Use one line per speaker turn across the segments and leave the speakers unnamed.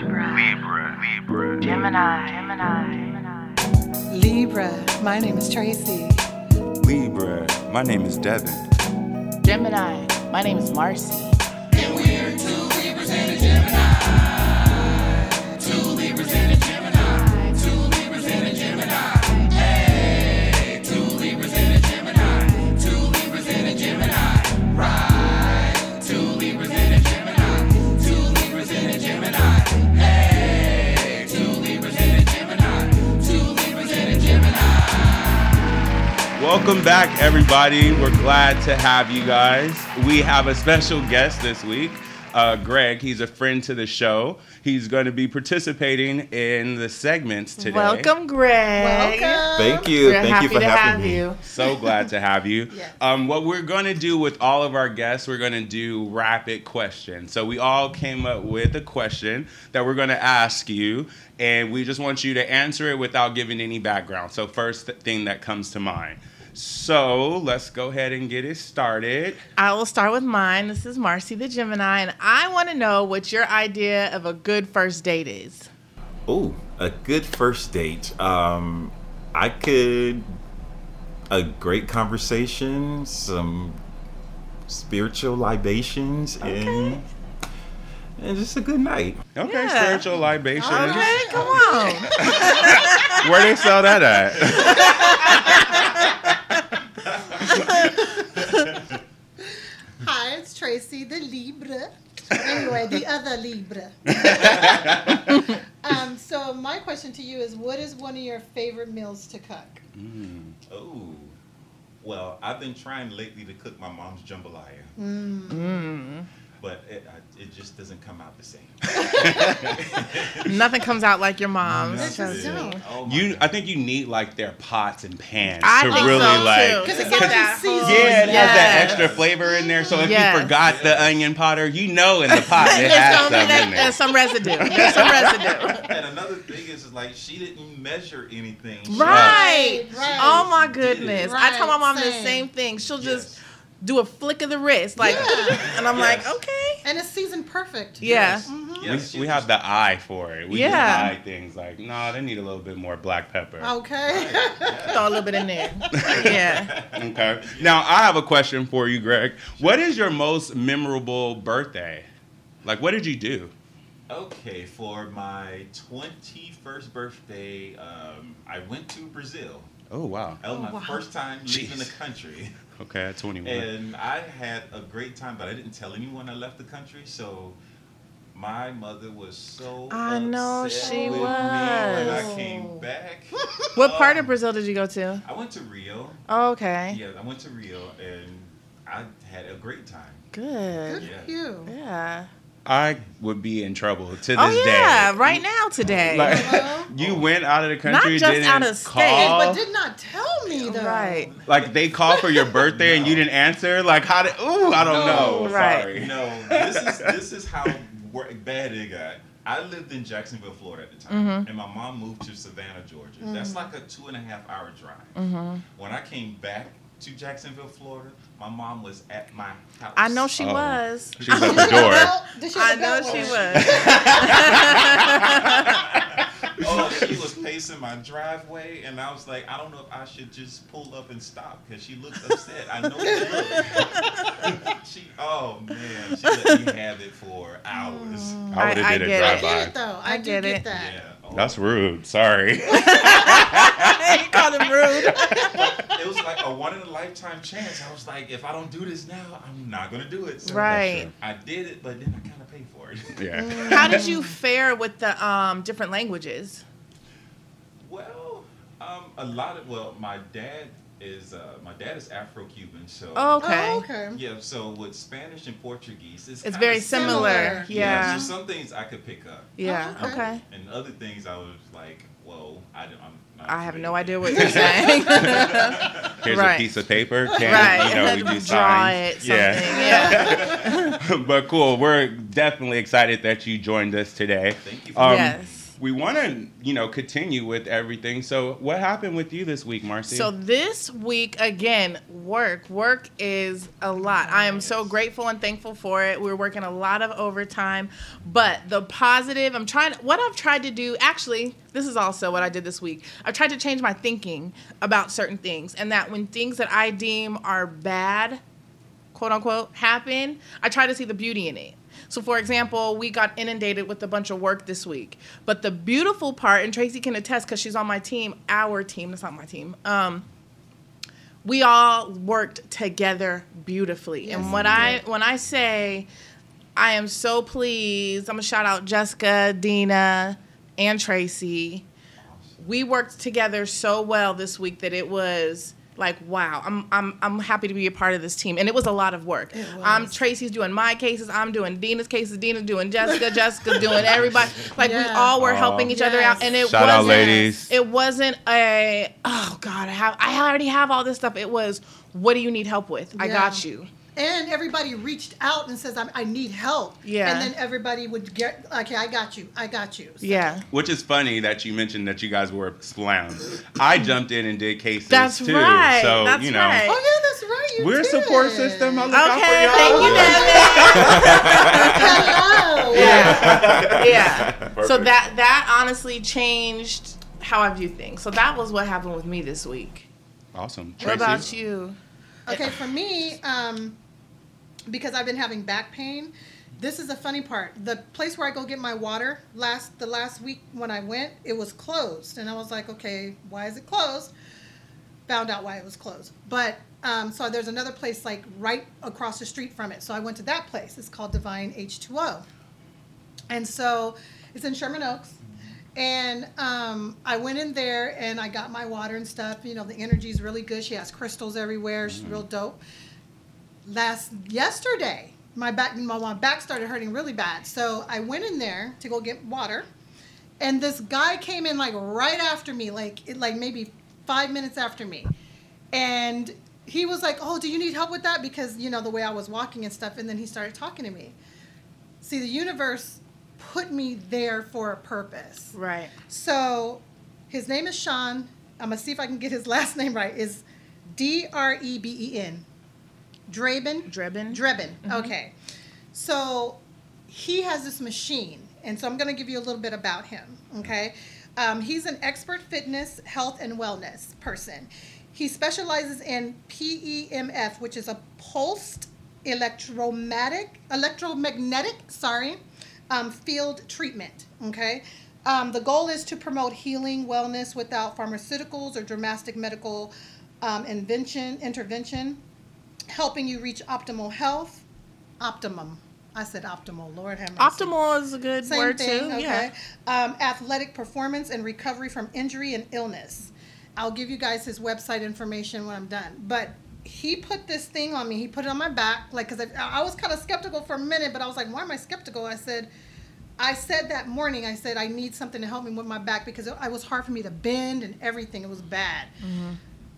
Libra. Libra. Libra. Gemini. Gemini.
Libra, my name is Tracy.
Libra, my name is Devin.
Gemini. My name is Marcy.
Welcome back, everybody. We're glad to have you guys. We have a special guest this week, uh, Greg. He's a friend to the show. He's going to be participating in the segments today.
Welcome, Greg.
Welcome.
Thank you.
We're
Thank you for
to
having
have
me.
you.
So glad to have you.
Yes.
um, what we're going to do with all of our guests, we're going to do rapid questions. So we all came up with a question that we're going to ask you, and we just want you to answer it without giving any background. So first thing that comes to mind. So let's go ahead and get it started.
I will start with mine. This is Marcy the Gemini, and I want to know what your idea of a good first date is.
Oh, a good first date. Um, I could a great conversation, some spiritual libations, and and just a good night.
Okay,
Yeah.
spiritual libation.
Okay, come on.
Where they sell that at?
Hi, it's Tracy, the Libra. Anyway, the other Libra. um, so my question to you is, what is one of your favorite meals to cook?
Oh, well, I've been trying lately to cook my mom's jambalaya,
Mm.
But it, I, it just doesn't come out the same.
Nothing comes out like your mom's.
It
trust
just
Oh
You,
God.
I think you need like their pots and pans
I
to really
so
like.
Because
To
it
get
gets
that whole-
seasoned.
Yeah, it has that extra flavor in there. So if
Yes.
you forgot the onion powder, you know in the pot it
There's,
has
some,
some in
there's
uh,
some residue. There's some residue.
And another thing is, is like she didn't measure anything. She-
Right.
Right.
Oh my goodness. I tell my
Right,
mom the
same.
same thing. She'll just
Yes.
Do a flick of the wrist, like,
Yeah.
and I'm like, okay.
And it's seasoned perfect.
Yeah.
Yes.
Mhm.
Yes,
we we have the eye for it. We
Yeah.
just eye things like, no, they need a little bit more black pepper.
Okay.
Throw a little bit in there. Yeah.
Okay. Now I have a question for you, Greg. What is your most memorable birthday? Like, what did you do?
Okay, for my 21st birthday, um, I went to Brazil.
Oh wow.
That was
Oh,
my
wow.
first time leaving the country.
Okay, at 21.
And I had a great time, but I didn't tell anyone I left the country, so my mother was so
I know
upset
she
with me when I came back.
What part
Um,
of Brazil did you go to?
I went to Rio.
Oh, okay.
Yeah, I went to Rio and I had a great time.
Good.
Good
Yeah.
for you.
Yeah.
I would be in trouble to this
Oh yeah,
day.
right now today.
Like,
Hello?
you went out of the country, not
just
didn't
out of state,
call.
But did not tell me though.
right.
like they called for your birthday and you didn't answer. Like how did? Ooh, I don't
No.
know.
Right.
Sorry.
No, this is this is how bad it got. I lived in Jacksonville, Florida at the time,
Mhm.
and my mom moved to Savannah, Georgia. That's like a two and a half hour drive.
Mhm.
When I came back to Jacksonville, Florida, my mom was at my house.
I know she
Oh.
was.
She was at the door.
Well, she
I know she was.
oh, she was pacing my driveway, and I was like, I don't know if I should just pull up and stop because she looked upset. I know she looked. she, oh man, she let me have it for hours. Mm.
I would have did
I
a
get it.
I
drive
get
by.
it though. I,
I
do
get
get
it.
that.
Yeah.
That's rude. Sorry.
you called him rude.
it was like a one in a lifetime chance. I was like, if I don't do this now, I'm not gonna do it. So
Right.
I did it, but then I kind of paid for it.
yeah.
How did you fare with the um different languages?
well, um, a lot of well, my dad is uh, my dad is Afro-Cuban, so
Oh, okay.
Oh, okay.
yeah. So with Spanish and Portuguese, it's,
It's very similar.
similar.
Yeah.
So some things I could pick up,
Yeah.
Oh, okay.
Okay.
and other things I was like, whoa, I don't. I'm
I have no idea what you're saying.
Here's
Right.
a piece of paper. Can,
right.
You know, we do
Draw
signs.
it. Something. Yeah.
but cool. We're definitely excited that you joined us today.
Thank you. For
Um,
yes.
We want to, you know, continue with everything. So, what happened with you this week, Marcy?
So this week again, work. Work is a lot. I am so grateful and thankful for it. We're working a lot of overtime, but the positive, I'm trying what I've tried to do, actually, this is also what I did this week. I've tried to change my thinking about certain things and that when things that I deem are bad, quote unquote, happen, I try to see the beauty in it. So, for example, we got inundated with a bunch of work this week. But the beautiful part, and Tracy can attest because she's on my team, our team, that's not my team. Um, we all worked together beautifully. and when I when I say I am so pleased, I'm gonna shout out Jessica, Dina, and Tracy. We worked together so well this week that it was like wow i'm i'm i'm happy to be a part of this team. And it was a lot of work. I'm um, tracy's doing my cases. I'm doing dina's cases. Dina's doing jessica. Jessica's doing everybody. Like we all were
Oh.
helping each other out. And it
Shout
wasn't
ladies.
it wasn't a oh god i have i already have all this stuff. It was what do you need help with? I got you
And everybody reached out and says, I'm, I need help.
Yeah.
And then everybody would get, okay, I got you. I got you. So-
yeah
Which is funny that you mentioned that you guys were slammed. I jumped in and did cases
That's
too.
right.
So,
That's
you know,
right.
Oh, yeah, that's right. You
we're a support system. I look out for
okay
y'all.
thank you Devin.
Hello.
yeah yeah so that that honestly changed how i view things so that was what happened with me this week
Awesome.
what about you
Okay, for me, um, because I've been having back pain, this is the funny part. The place where I go get my water last the last week when I went, it was closed, and I was like, okay, why is it closed? Found out why it was closed, but um, so there's another place like right across the street from it. So I went to that place. It's called Divine H2O, and so it's in Sherman Oaks. And um, I went in there and I got my water and stuff. You know, the energy is really good. She has crystals everywhere. She's real dope. Last yesterday, my back my, my back started hurting really bad. So I went in there to go get water, and this guy came in like right after me, like it- like maybe five minutes after me, and he was like, "Oh, do you need help with that?" Because you know the way I was walking and stuff. And then he started talking to me. See, the universe put me there for a purpose.
right
So his name is Sean. I'm gonna see if I can get his last name right. Is D R E B E N. Draben.
Drebin?
Drebin. Okay. So he has this machine, and so I'm gonna give you a little bit about him. Okay. Um, he's an expert fitness, health, and wellness person. He specializes in PEMF, which is a pulsed electromagnetic, electromagnetic, sorry, um, field treatment. Okay. Um, the goal is to promote healing, wellness without pharmaceuticals or drastic medical um, invention, intervention, helping you reach optimal health. Optimum. I said optimal. Lord have mercy.
optimal is a good
Same
word
thing,
too
okay.
yeah
Um, athletic performance and recovery from injury and illness. I'll give you guys his website information when I'm done. But he put this thing on me. He put it on my back, like, because I, I was kind of skeptical for a minute, but I was like, why am I skeptical? I said, I said that morning, I said, I need something to help me with my back because it, it was hard for me to bend and everything. It was bad.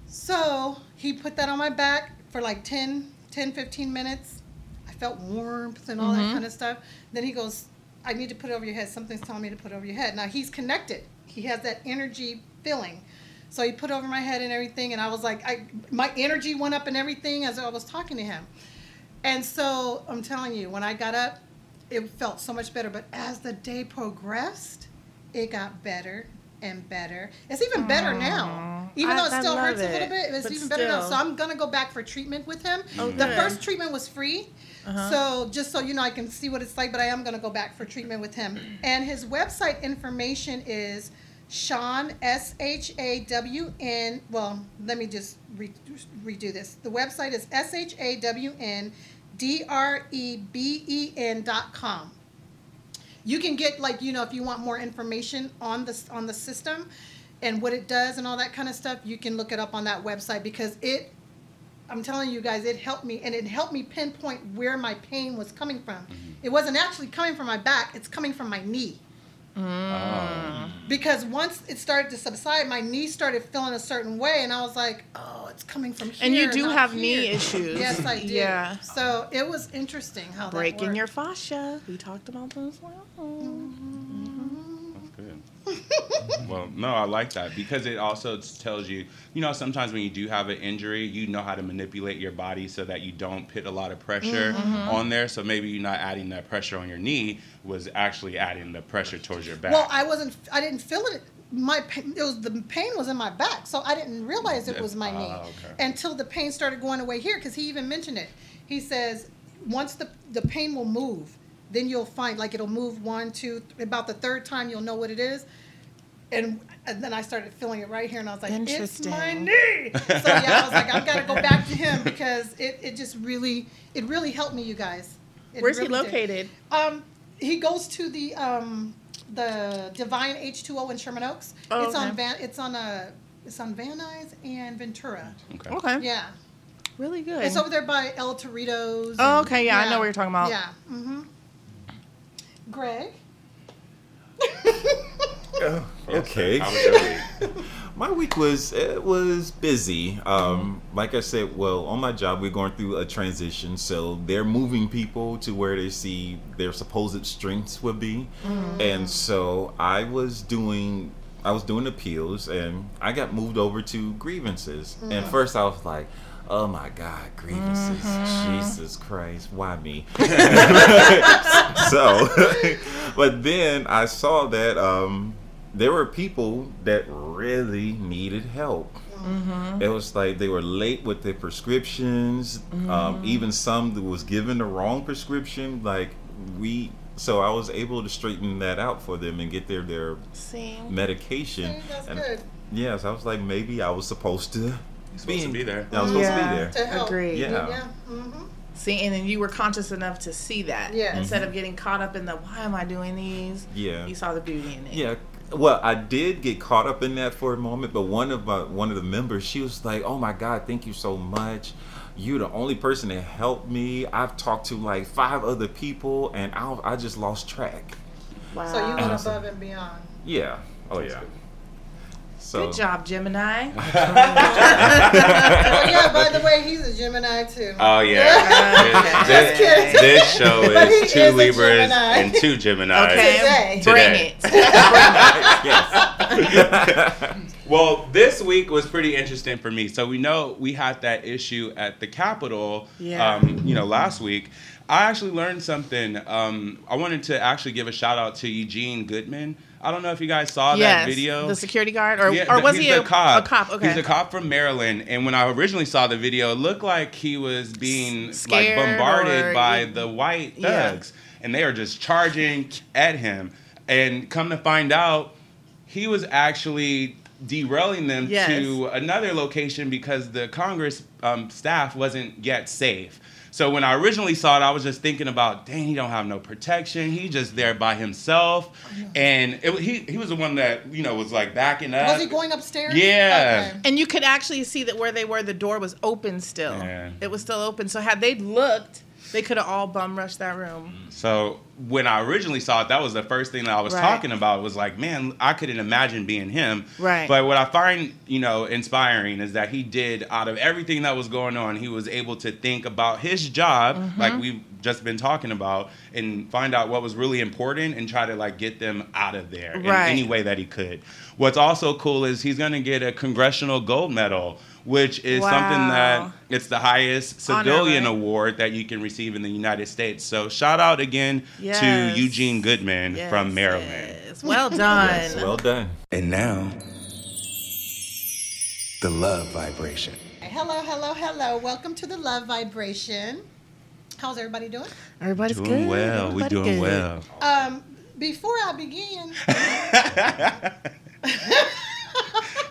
So he put that on my back for like 10, 10, 15 minutes. I felt warmth and all that mm-hmm. kind of stuff. Then he goes, I need to put it over your head. Something's telling me to put it over your head. Now he's connected. He has that energy feeling. So he put it over my head and everything, and I was like, I my energy went up and everything as I was talking to him. And so I'm telling you, when I got up, it felt so much better. But as the day progressed, it got better and better. It's even better now. Even
I-
though it still hurts a little bit, it's
but
even better now. So I'm gonna go back for treatment with him.
Oh,
the first treatment was free.
Uh-huh.
So just so you know, I can see what it's like, but I am gonna go back for treatment with him. And his website information is Sean S H A W N. Well, let me just re- redo this. The website is S H A W N D R E B E N dot com. You can get like you know if you want more information on this on the system and what it does and all that kind of stuff, you can look it up on that website because it I'm telling you guys, it helped me, and it helped me pinpoint where my pain was coming from. Mm-hmm. It wasn't actually coming from my back; it's coming from my knee.
Oh.
Because once it started to subside, my knee started feeling a certain way, and I was like, "Oh, it's coming from here."
And you do
not
have
here."
knee issues.
Yes, I do.
Yeah.
So it was interesting how
Breaking
that
your fascia. We talked about those. Well.
Mm-hmm.
Well, no, I like that because it also tells you, you know, sometimes when you do have an injury, you know how to manipulate your body so that you don't put a lot of pressure
Mm-hmm.
on there. So maybe you're not adding that pressure on your knee, was actually adding the pressure towards your back.
Well, I wasn't. I didn't feel it. My pain, it was the pain was in my back, so I didn't realize it was my knee
Oh, okay.
until the pain started going away here. Because he even mentioned it. He says once the the pain will move, then you'll find like it'll move one, two, th- about the third time you'll know what it is. And, and then I started feeling it right here, and I was like, "It's my knee." So yeah, I was like, "I've got to go back to him because it, it just really it really helped me, you guys." It
Where's he
really did.
located?
Um, he goes to the um the Divine H2O in Sherman Oaks.
Oh,
it's on. Van. It's on a. It's on Van Nuys and Ventura.
okay.
Okay.
Yeah,
Really good.
it's over there by El Torito's.
Oh,
and-
okay, yeah, I know what you're talking about.
Yeah. Mm-hmm. Greg.
Yes,
Okay.
How was your week?
My week was it was busy. Um, like I said, well, on my job we're going through a transition, so they're moving people to where they see their supposed strengths would be, and so I was doing I was doing appeals, and I got moved over to grievances. And first I was like. Oh my God, grievances! Jesus Christ, why me? so, but then I saw that um, there were people that really needed help. It was like they were late with their prescriptions. Um, even some that was given the wrong prescription. Like we, so I was able to straighten that out for them and get their their
See.
medication.
See, that's
and
good.
Yes, I was like maybe I was supposed to.
Supposed to be there.
I was supposed
Yeah.
to be there.
To help.
Agreed.
Yeah.
Yeah. Mm-hmm.
See, and then you were conscious enough to see that.
Yeah.
Instead of getting caught up in the why am I doing these?
Yeah.
You saw the beauty in it.
Yeah. Well, I did get caught up in that for a moment, but one of my one of the members, she was like, "Oh my God, thank you so much. You're the only person that helped me. I've talked to like five other people, and I I just lost track."
Wow.
So you went above and beyond.
Yeah. Oh yeah. So
Good job, Gemini.
oh yeah. By the way, he's a Gemini too.
Oh yeah.
Okay.
this,
Just kidding.
this show is two
is
Libras and two Gemini.
Okay.
Today.
Bring it.
yes.
Well, this week was pretty interesting for me. So we know we had that issue at the Capitol,
Yeah.
um, you know, last week. I actually learned something. Um, I wanted to actually give a shout out to Eugene Goodman. I don't know if you guys saw
yes.
that video.
The security guard, or,
Yeah,
or was he a,
a cop?
A cop. Okay.
He's a cop from Maryland, and when I originally saw the video, it looked like he was being like bombarded
or-
by the white
Yeah.
thugs, and they are just charging at him. And come to find out, he was actually derailing them
Yes.
to another location because the Congress um, staff wasn't yet safe. So when I originally saw it, I was just thinking about, dang, he don't have no protection. He just there by himself, and it, he he was the one that you know was like backing up.
Was he going upstairs?
Yeah.
Okay.
And you could actually see that where they were, the door was open still.
Yeah.
It was still open. So had they looked, they could have all bum rushed that room.
So when I originally saw it, that was the first thing that I was
Right.
talking about. Was like, man, I couldn't imagine being him.
Right.
But what I find, you know, inspiring is that he did out of everything that was going on, he was able to think about his job,
Mm-hmm.
like we've just been talking about, and find out what was really important and try to like get them out of there in any way that he could. What's also cool is he's going to get a congressional gold medal. Which is something that it's the highest
Honor,
civilian
right?
award that you can receive in the United States. So shout out again
Yes.
to Eugene Goodman
Yes,
from Maryland.
yes. Well done.
Yes, well done.
And now, the love vibration.
Hello, hello, hello. Welcome to the Love Vibration. How's everybody doing?
Everybody's
Doing
good.
well. We're doing
good.
well.
Um, before I begin,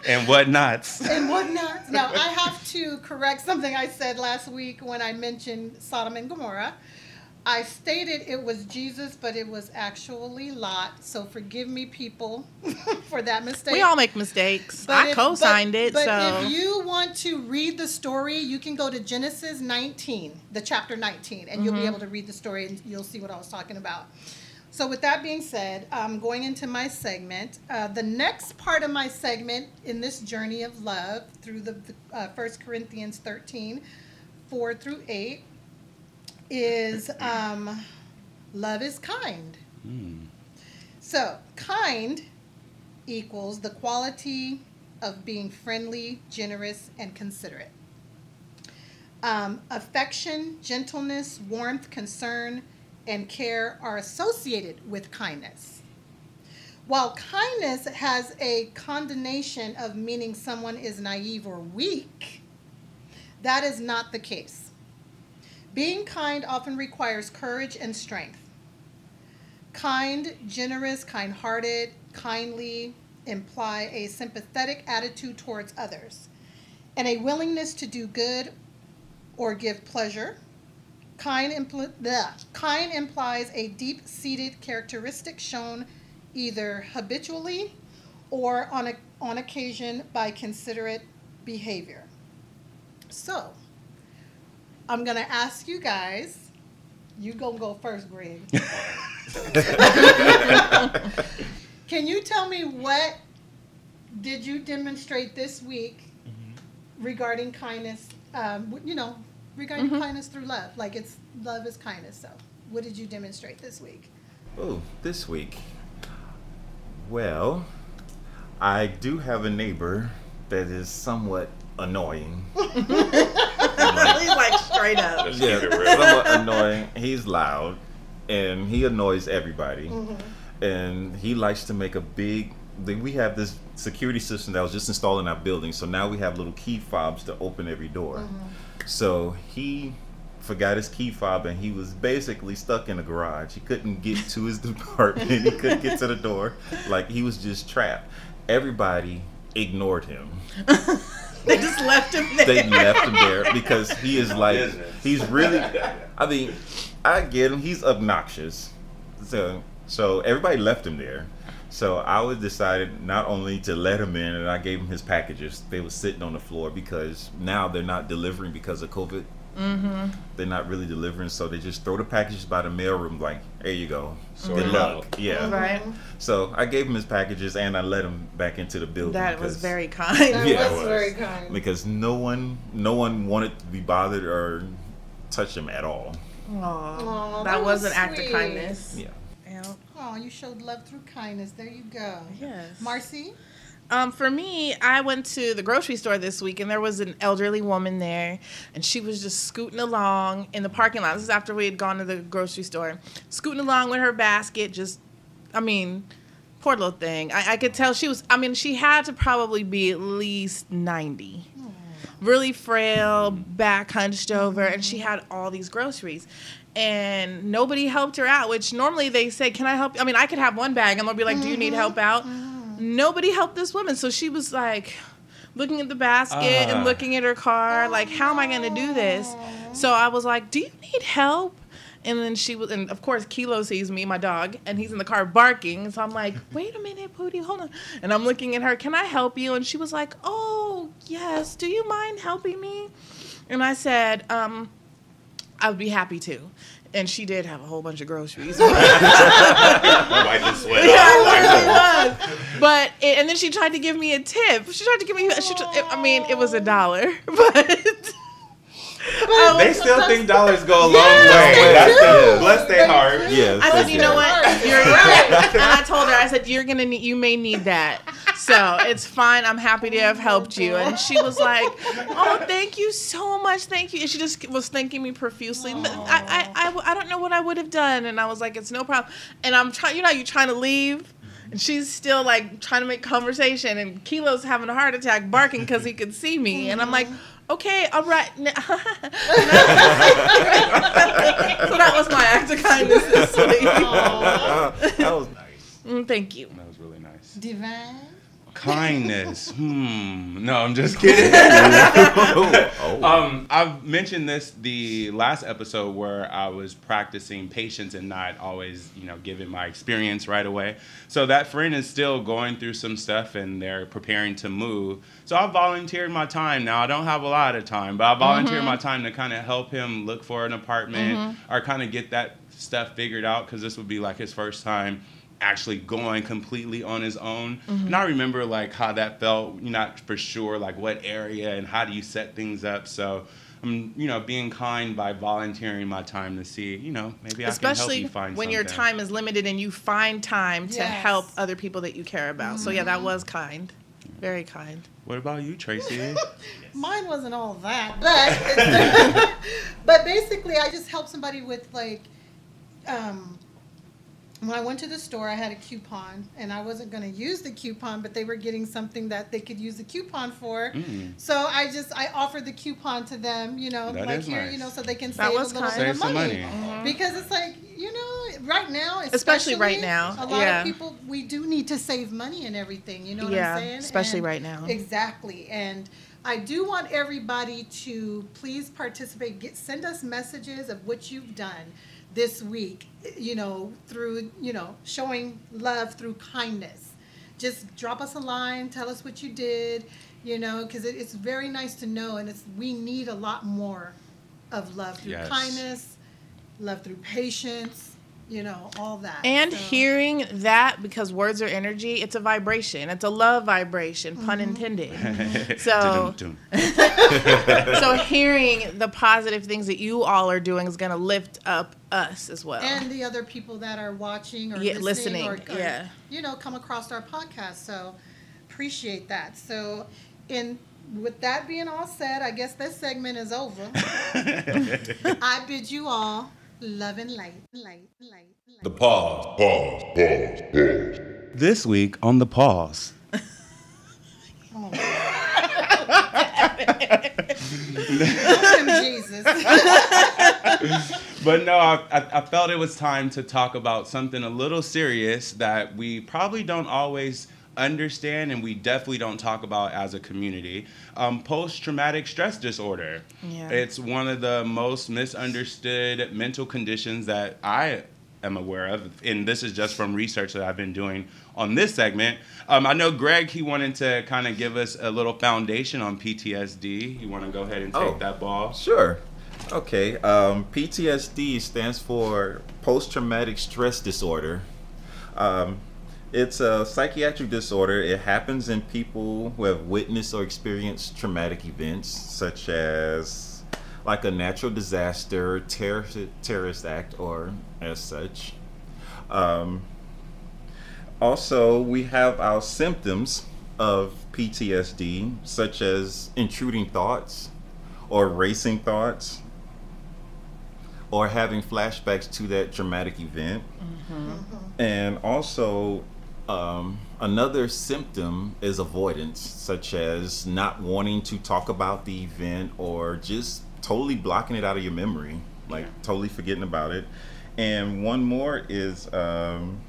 and whatnots.
and whatnots. Now, I have to correct something I said last week when I mentioned Sodom and Gomorrah. I stated it was Jesus, but it was actually Lot. So forgive me, people, for that mistake.
We all make mistakes.
But
I
if-
co-signed
but-
it,
But
so
if you want to read the story, you can go to Genesis 19, the chapter 19, and you'll
Mm-hmm.
be able to read the story and you'll see what I was talking about. So, with that being said, um, going into my segment, uh, the next part of my segment in this journey of love through the, the uh, 1 Corinthians 13, 4 through 8, is um, love is kind. So, kind equals the quality of being friendly, generous, and considerate. Um, affection, gentleness, warmth, concern, and care are associated with kindness. While kindness has a condemnation of meaning someone is naive or weak, that is not the case. Being kind often requires courage and strength. Kind, generous, kind hearted, kindly imply a sympathetic attitude towards others and a willingness to do good or give pleasure. Kind, impl- bleh. kind implies a deep seated characteristic shown either habitually or on, a, on occasion by considerate behavior. So, I'm going to ask you guys. You gonna go first, Greg. Can you tell me what did you demonstrate this week regarding kindness? Um, you know, regarding mm-hmm. kindness through love. Like it's love is kindness. So, what did you demonstrate this week?
Oh, this week. Well, I do have a neighbor that is somewhat annoying.
He's like straight up.
Just
yeah,
keep it real.
somewhat annoying. He's loud, and he annoys everybody. Mm-hmm. And he likes to make a big. the- We have this security system that was just installed in our building, so now we have little key fobs to open every door. Mm-hmm. So he forgot his key fob, and he was basically stuck in a garage. He couldn't get to his department. he couldn't get to the door. Like he was just trapped. Everybody ignored him
They just left him there.
they left him there because he is like
Business.
he's really I mean I get him he's obnoxious so so everybody left him there so I was decided not only to let him in and I gave him his packages they were sitting on the floor because now they're not delivering because of COVID
Mm-hmm.
they're not really delivering so they just throw the packages by the mailroom like here you go
Sort
good luck yeah
Right.
so I gave him his packages and I let him back into the building
That was very kind.
Yeah,
was
was.
very kind.
because no one no one wanted to be bothered or touch him at all.
Aw,
Aw,
that,
that
was,
was
an act of kindness.
Yeah.
Oh, you showed love through kindness. There you go.
Yes.
Marcy.
Um, for me, I went to the grocery store this week and there was an elderly woman there and she was just scooting along in the parking lot. This is after we had gone to the grocery store. Scooting along with her basket, just, I mean, poor little thing. I, I could tell she was, I mean, she had to probably be at least 90. Really frail, back hunched over, and she had all these groceries. And nobody helped her out, which normally they say, Can I help? you?" I mean, I could have one bag and they'll be like, Do you need help out? Nobody helped this woman. So she was like looking at the basket
Ah.
and looking at her car, like, How am I going to do this? So I was like, Do you need help? And then she was, and of course, Kilo sees me, my dog, and he's in the car barking. So I'm like, wait a minute, Pootie, hold on. And I'm looking at her, can I help you? And she was like, oh, yes, do you mind helping me? And I said, um, I would be happy to. And she did have a whole bunch of groceries.
Wipe the sweat
Yeah,
off.
it really was. But it, and then she tried to give me a tip. She tried to give me. She, tr- I mean, it was a dollar, but. I
They still think dollars go a long
Yes,
way.
they
That's
do.
the, bless their heart.
Yes.
I said, you know what? You're right. And I told her, I said, you're gonna need, you may need that. So it's fine. I'm happy to have helped you. And she was like, oh, thank you so much. Thank you. And she just was thanking me profusely. I, I, I, I don't know what I would have done. And I was like, it's no problem. And I'm trying, you know, you're trying to leave. And she's still like trying to make conversation, and Kilo's having a heart attack, barking because he could see me. And I'm like, okay, all right. so that was my act of kindness this week.
that was nice.
Mm, Thank you.
That was really nice.
Divine.
Kindness. Hmm. No, I'm just kidding.
oh.
Um, I've mentioned this the last episode where I was practicing patience and not always, you know, giving my experience right away. So that friend is still going through some stuff and they're preparing to move. So I volunteered my time. Now I don't have a lot of time, but I volunteered my time to kind of help him look for an apartment or kind of get that stuff figured out because this would be like his first time actually going completely on his own. And mm-hmm. I remember like how that felt, you're not for sure like what area and how do you set things up. So I'm, you know, being kind by volunteering my time to see, you know, maybe I can help
Especially
you find something.
Especially when your time is limited and you find time to
Yes.
help other people that you care about. So yeah, that mm-hmm. was kind. Very kind.
What about you, Tracy?
Mine wasn't all that, but but basically, I just helped somebody with like, um, when I went to the store, I had a coupon, and I wasn't going to use the coupon, but they were getting something that they could use the coupon for.
Mm.
So I just I offered the coupon to them, you know,
That
like here,
nice.
you know, so they can
That
save a
was
little
kind.
bit
Save
of
some
money.
money.
Because it's like you know, right now,
Especially right now,
a lot
yeah.
of people we do need to save money and everything. You know what
Yeah,
I'm saying?
especially
And-
right now.
Exactly, and I do want everybody to please participate. Get send us messages of what you've done this week. You know, through you know showing love through kindness. Just drop us a line. Tell us what you did. You know, because it, it's very nice to know, and it's we need a lot more of love through
Yes.
kindness, love through patience. You know, all that.
And
So-
hearing that because words are energy, it's a vibration. It's a love vibration, pun
Mm-hmm.
intended. So so hearing the positive things that you all are doing is going to lift up us as well.
and the other people that are watching or
Yeah,
listening, or, or,
yeah.
you know come across our podcast so appreciate that so in with that being all said i guess this segment is over i bid you all love and light light light, light.
The pause. Pause. Pause. Pause.
This week on the pause.
oh. Welcome, jesus
But no, I, I, I felt it was time to talk about something a little serious that we probably don't always understand and we definitely don't talk about as a community um, post traumatic stress disorder.
Yeah.
It's one of the most misunderstood mental conditions that I am aware of. And this is just from research that I've been doing on this segment. Um, I know Greg, he wanted to kind of give us a little foundation on PTSD. You want to go ahead and take
Oh.
that ball?
Sure. Okay. Um, PTSD stands for post traumatic stress disorder. Um, it's a psychiatric disorder. It happens in people who have witnessed or experienced traumatic events, such as like a natural disaster, terrorist, terrorist act, or as such. Um, also, we have our symptoms of PTSD, such as intruding thoughts, or racing thoughts, or having flashbacks to that dramatic event. And also, um, another symptom is avoidance, such as not wanting to talk about the event or just totally blocking it out of your memory, like totally forgetting about it. And one more is, um,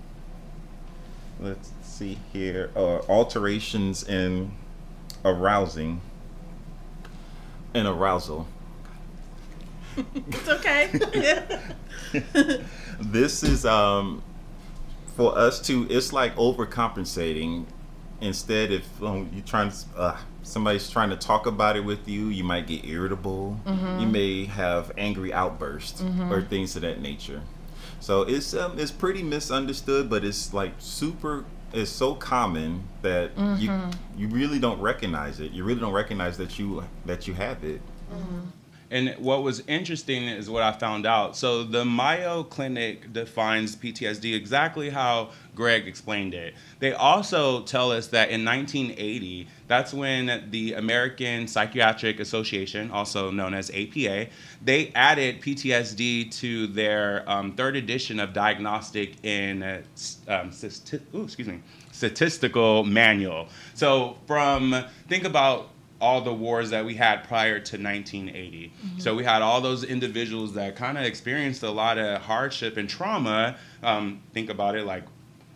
let's see here, uh, alterations in arousing and arousal.
it's okay.
this is um for us to it's like overcompensating instead if um, you're trying to uh, somebody's trying to talk about it with you you might get irritable. You may have angry outbursts or things of that nature. So it's um, it's pretty misunderstood but it's like super it's so common that you you really don't recognize it. You really don't recognize that you that you have it
And what was interesting is what I found out. So the Mayo Clinic defines PTSD exactly how Greg explained it. They also tell us that in 1980, that's when the American Psychiatric Association, also known as APA, they added PTSD to their um, third edition of Diagnostic in uh, um, ooh, excuse me, statistical manual. So from think about all the wars that we had prior to 1980. So we had all those individuals that kind of experienced a lot of hardship and trauma. Um, think about it like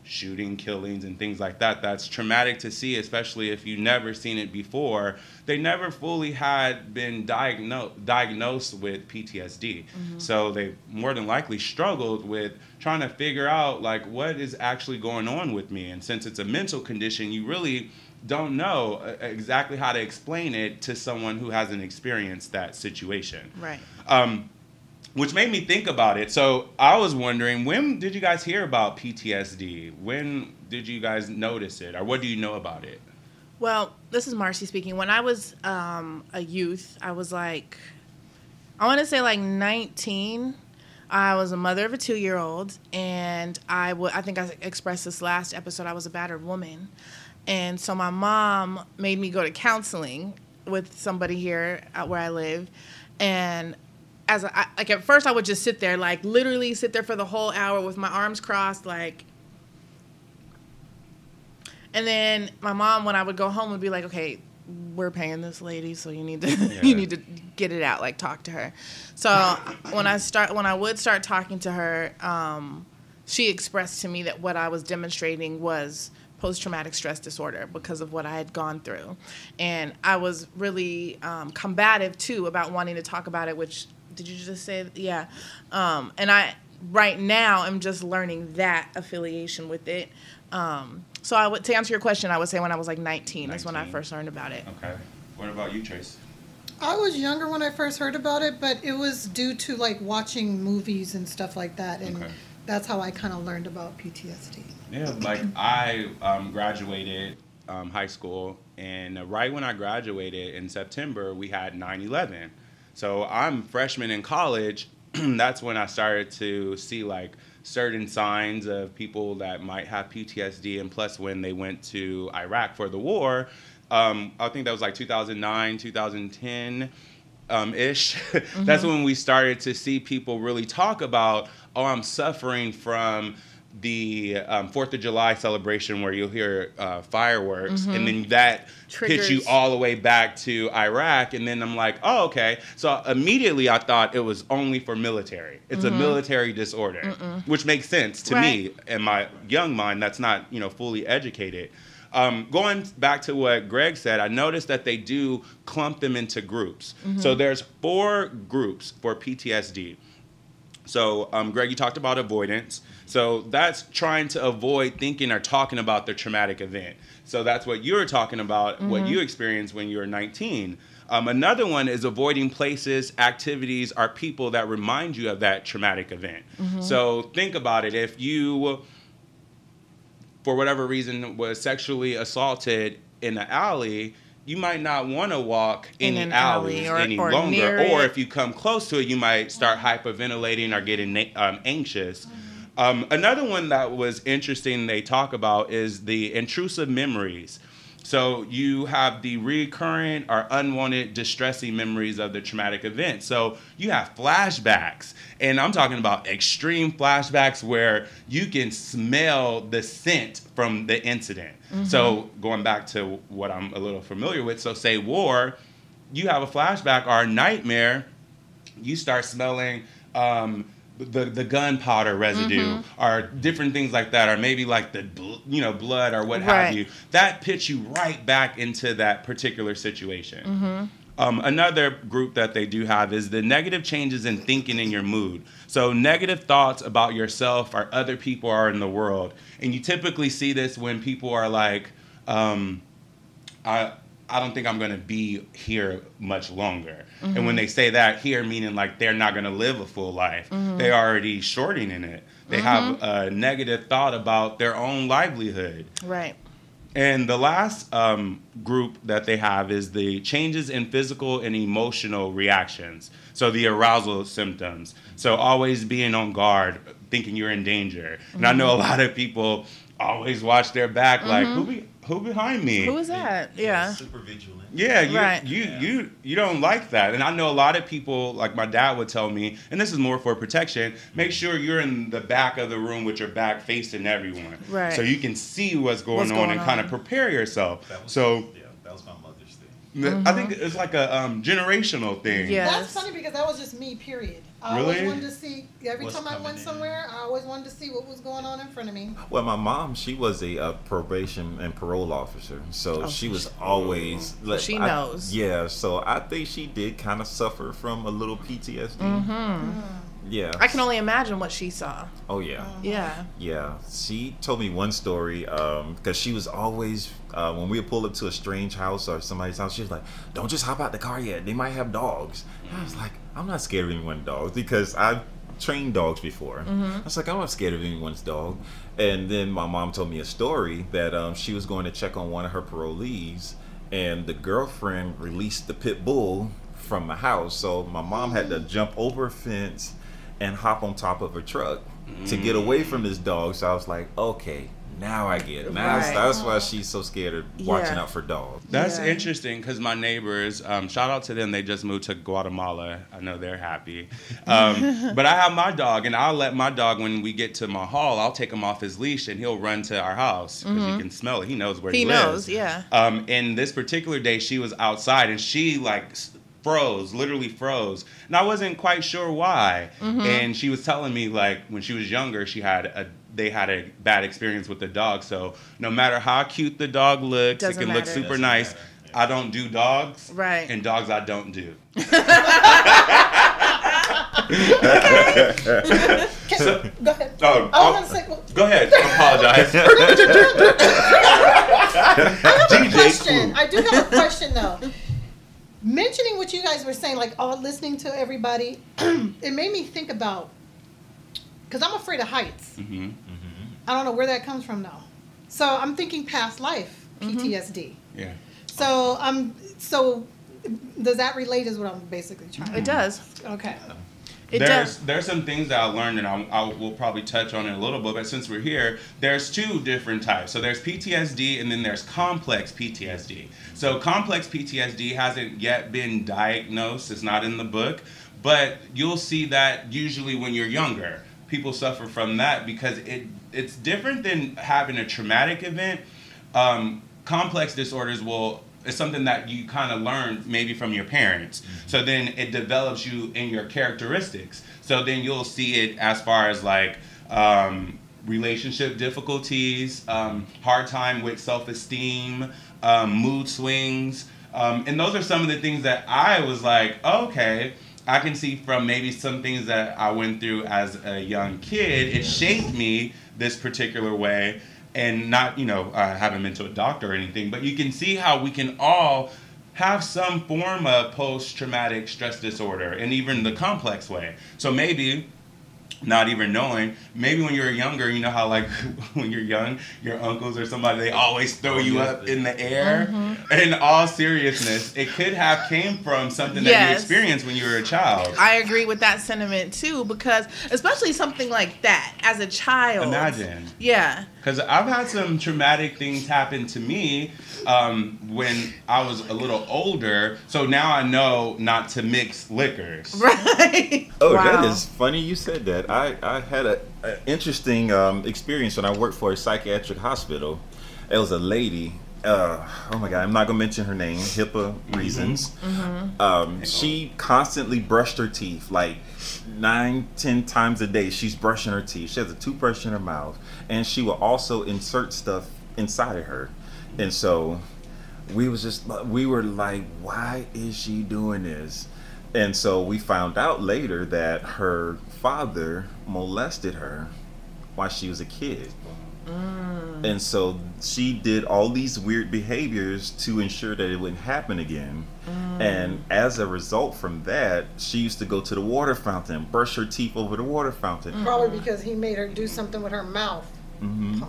shooting, killings, and things like that. That's traumatic to see, especially if you've never seen it before. They never fully had been diagnosed diagnosed with PTSD, so they more than likely struggled with trying to figure out like what is actually going on with me. And since it's a mental condition, you really don't know uh, exactly how to explain it to someone who hasn't experienced that situation.
right.
Um, which made me think about it. So I was wondering, when did you guys hear about PTSD? When did you guys notice it, or what do you know about it?
Well, this is Marcy speaking. When I was um, a youth, I was like I want to say like 19. I was a mother of a two year old, and I would I think I expressed this last episode. I was a battered woman, and so my mom made me go to counseling with somebody here at where I live, and as I, like at first I would just sit there like literally sit there for the whole hour with my arms crossed like. And then my mom, when I would go home, would be like, "Okay, we're paying this lady, so you need to
Yeah.
you need to get it out, like talk to her. So when I start when I would start talking to her, um, she expressed to me that what I was demonstrating was post traumatic stress disorder because of what I had gone through, and I was really um, combative too about wanting to talk about it. Which did you just say? Yeah, um, and I right now I'm just learning that affiliation with it. Um, so I would to answer your question, I would say when I was like 19, is when I first learned about it.
Okay. What about you, Trace?
I was younger when I first heard about it, but it was due to like watching movies and stuff like that, and
Okay.
That's how I kind of learned about PTSD.
Yeah, like I um, graduated um, high school, and uh, right when I graduated in September, we had 9 11. So I'm freshman in college. That's when I started to see like certain signs of people that might have PTSD, and plus when they went to Iraq for the war, um, I think that was like 2009, 2010 um, ish. That's when we started to see people really talk about, oh, I'm suffering from the um, Fourth of July celebration where you'll hear uh, fireworks, and then that hits you all the way back to Iraq, and then I'm like, oh, okay. So immediately I thought it was only for military. It's a military disorder, which makes sense to me in my young mind. That's not you know fully educated. Um, going back to what Greg said, I noticed that they do clump them into groups. So there's four groups for PTSD. So, um, Greg, you talked about avoidance. So that's trying to avoid thinking or talking about the traumatic event. So that's what you were talking about, what you experienced when you were 19. Um, another one is avoiding places, activities, or people that remind you of that traumatic event. So think about it. If you for whatever reason was sexually assaulted in the alley, you might not want to walk
In
any
an alley or-
any
or
longer. Or if you come close to it, you might start hyperventilating or getting na- um, anxious. Um, another one that was interesting they talk about is the intrusive memories. So you have the recurrent or unwanted distressing memories of the traumatic event. So you have flashbacks, and I'm talking about extreme flashbacks where you can smell the scent from the incident. So going back to what I'm a little familiar with, so say war, you have a flashback or a nightmare, you start smelling um, the the gunpowder residue or different things like that, or maybe like the you know blood or what have you. That puts you right back into that particular situation. Um, another group that they do have is the negative changes in thinking in your mood. So negative thoughts about yourself or other people are in the world, and you typically see this when people are like. Um, I I don't think I'm gonna be here much longer. And mm-hmm. when they say that here, meaning like they're not gonna live a full life, mm-hmm. they're already shortening it. They mm-hmm. have a negative thought about their own livelihood.
Right.
And the last um, group that they have is the changes in physical and emotional reactions. So the arousal symptoms. So always being on guard, thinking you're in danger. And I know a lot of people always watch their back, like who be, who behind me?
Who is that? Yeah.
Super vigilant.
Yeah, you,
Right.
you you you don't like that, and I know a lot of people. Like my dad would tell me, and this is more for protection. Make sure you're in the back of the room with your back facing everyone,
Right.
So you can see what's going
What's
on
going
and kind of prepare yourself.
That was,
So
yeah, that was my mother's thing.
I think it's like a um, generational thing.
Yeah.
That's funny because that was just me. Period. I
Really?
always wanted to see. Every
What's
time I
coming
went
in.
somewhere, I always wanted to see what was going on in front of me.
Well, my mom, she was a uh, probation and parole officer, so
Oh,
she was
she-
always. like,
she
I-
knows.
yeah, so I think she did kind of suffer from a little PTSD. Yeah.
Mm-hmm. I can only imagine what she saw.
Oh yeah.
Yeah.
Yeah, she told me one story because she was always uh, when we would pull up to a strange house or somebody's house. She was like, "Don't just hop out the car yet. They might have dogs." And I was like, "I'm not scared of anyone's dogs because I've trained dogs before." Mm-hmm. I was like, "I'm not scared of anyone's dog." And then my mom told me a story that um, she was going to check on one of her parolees, and the girlfriend released the pit bull from my house. So my mom had to mm. jump over a fence and hop on top of a truck to get mm. away from this dog. So I was like, okay, now I get it. Now
Right.
that's why she's so scared of watching
Yeah.
out for dogs.
That's
Yeah.
interesting because my neighbors, um, shout out to them, they just moved to Guatemala. I know they're happy. Um, but I have my dog, and I'll let my dog, when we get to my hall, I'll take him off his leash and he'll run to our house because he can smell it. He knows where he,
He
lives.
knows, yeah.
Um, and this particular day, she was outside and she like froze, literally froze. And I wasn't quite sure why.
Mm-hmm.
And she was telling me like when she was younger, she had a they had a bad experience with the dog. So no matter how cute the dog looks,
Doesn't
it can look super
Doesn't
nice.
matter.
I don't do dogs.
Right.
And dogs I don't do. So-
Go ahead.
Oh,
I
oh,
was gonna say, well,
go ahead. I apologize. DJ
question.
Clue.
I do have a question though. Mentioning what you guys were saying, like all listening to everybody, it made me think about because I'm afraid of heights.
hmm
I don't know where that comes from though. So I'm thinking past life PTSD.
Yeah.
So um, so does that relate? Is what I'm basically trying.
It does.
Okay.
It
there's
does.
there's some things that I learned, and I, I will probably touch on it a little bit. But since we're here, there's two different types. So there's PTSD, and then there's complex PTSD. So complex PTSD hasn't yet been diagnosed. It's not in the book, but you'll see that usually when you're younger, people suffer from that because it it's different than having a traumatic event. Um, complex disorders will it's something that you kind of learn maybe from your parents. So then it develops you in your characteristics. So then you'll see it as far as like um, relationship difficulties, um, hard time with self esteem, um, mood swings. Um, and those are some of the things that I was like, okay, I can see from maybe some things that I went through as a young kid. It shaped me this particular way and not you know uh, I haven't been to a doctor or anything, but you can see how we can all have some form of post-traumatic stress disorder, and even the complex way. So maybe not even knowing, maybe when you're younger, you know how like when you're young, your uncles or somebody they always throw oh, you up in the air. Mm-hmm. In all seriousness, it could have came from something that you experienced when you were a child.
I agree with that sentiment too, because especially something like that as a child.
Imagine.
Yeah.
Because I've had some traumatic things happen to me um, when I was a little older. So now I know not to mix liquors.
Right.
Oh,
Wow.
that is funny you said that. I, I had a, a interesting um, experience when I worked for a psychiatric hospital. It was a lady. Uh, oh my God, I'm not gonna mention her name, HIPAA reasons. Um, she constantly brushed her teeth like nine, ten times a day. She's brushing her teeth. She has a toothbrush in her mouth, and she will also insert stuff inside of her. And so we was just uh, we were like, why is she doing this? And so we found out later that her father molested her while she was a kid. Mm. And so she did all these weird behaviors to ensure that it wouldn't happen again. Mm. And as a result from that, she used to go to the water fountain, brush her teeth over the water fountain. Mm.
Probably because he made her do something with her mouth.
Mhm.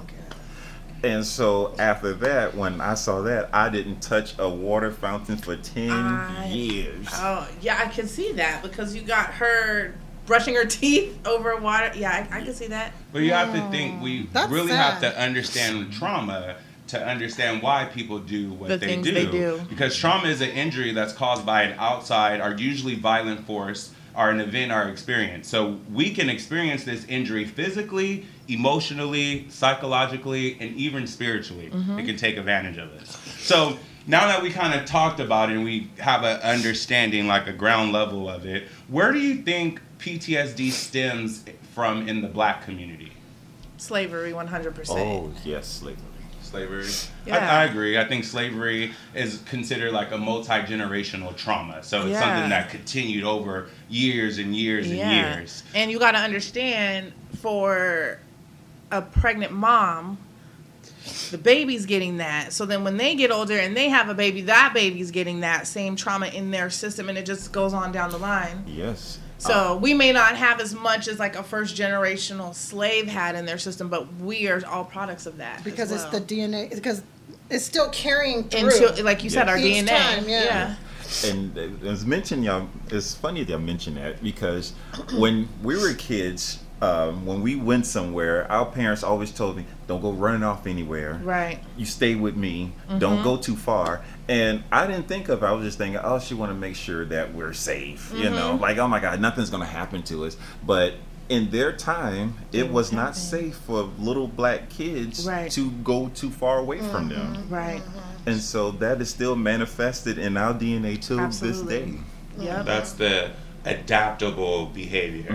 Punk ass.
And so after that, when I saw that, I didn't touch a water fountain for 10
I-
years.
Oh, yeah, I can see that because you got her brushing her teeth over water. Yeah, I, I can see that.
But you have to think we
That's
really
sad.
have to understand trauma to understand why people do what
The
they,
things
do.
they do.
Because trauma is an injury that's caused by an outside or usually violent force or an event or experience. So we can experience this injury physically, emotionally, psychologically, and even spiritually.
Mm-hmm.
It can take advantage of us. So now that we kind of talked about it and we have an understanding, like a ground level of it, where do you think PTSD stems from in the black community?
Slavery, 100%.
Oh, yes, slavery.
Slavery.
Yeah.
I, I agree. I think slavery is considered like a multi generational trauma. So it's
Yeah.
something that continued over years and years and years.
And you got to understand for a pregnant mom, the baby's getting that. So then when they get older and they have a baby, that baby's getting that same trauma in their system and it just goes on down the line.
Yes.
So uh-huh. we may not have as much as like a first generational slave had in their system, but we are all products of that. as
Because it's the DNA. Because it's still carrying through.
Until, like you said, our
Each
DNA.
time, yeah.
yeah.
and as mentioned, y'all, it's funny that y'all mentioned that because when we were kids, um, when we went somewhere, our parents always told me, "Don't go running off anywhere.
Right.
You stay with me. Don't go too far." And I didn't think of. it. I was just thinking, "Oh, she want to make sure that we're safe." You know, like, "Oh my God, nothing's gonna happen to us." But in their time, it was not safe for little black kids
Right.
to go too far away from them.
Right. Mm-hmm.
And so that is still manifested in our DNA to this day.
Yeah.
That's the adaptable behavior.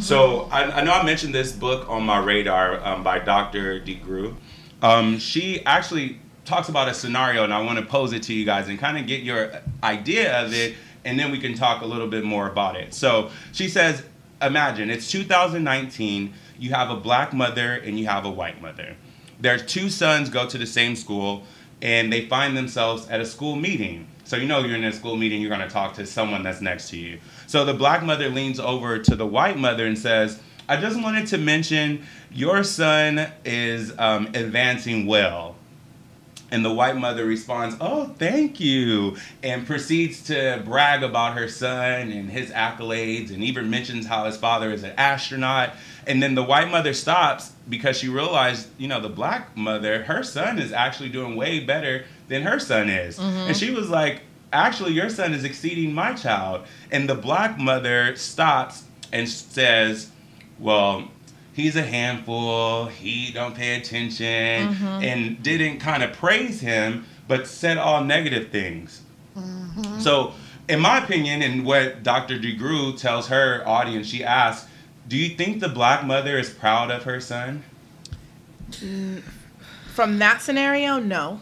So I, I know I mentioned this book on my radar um, by Dr. DeGruy. Um, she actually talks about a scenario, and I want to pose it to you guys and kind of get your idea of it, and then we can talk a little bit more about it. So she says, imagine it's 2019. You have a black mother and you have a white mother. Their two sons go to the same school, and they find themselves at a school meeting. So you know you're in a school meeting, you're going to talk to someone that's next to you. So the black mother leans over to the white mother and says, "I just wanted to mention your son is um, advancing well." And the white mother responds, Oh, thank you. And proceeds to brag about her son and his accolades and even mentions how his father is an astronaut. And then the white mother stops because she realized, you know, the black mother, her son is actually doing way better than her son is. And she was like, Actually, your son is exceeding my child. And the black mother stops and says, Well, he's a handful. He don't pay attention. Mm-hmm. And didn't kind of praise him but said all negative things. Mm-hmm. So in my opinion and what dr DeGruy tells her audience she asks do you think the black mother is proud of her son?
Mm, from that scenario, no.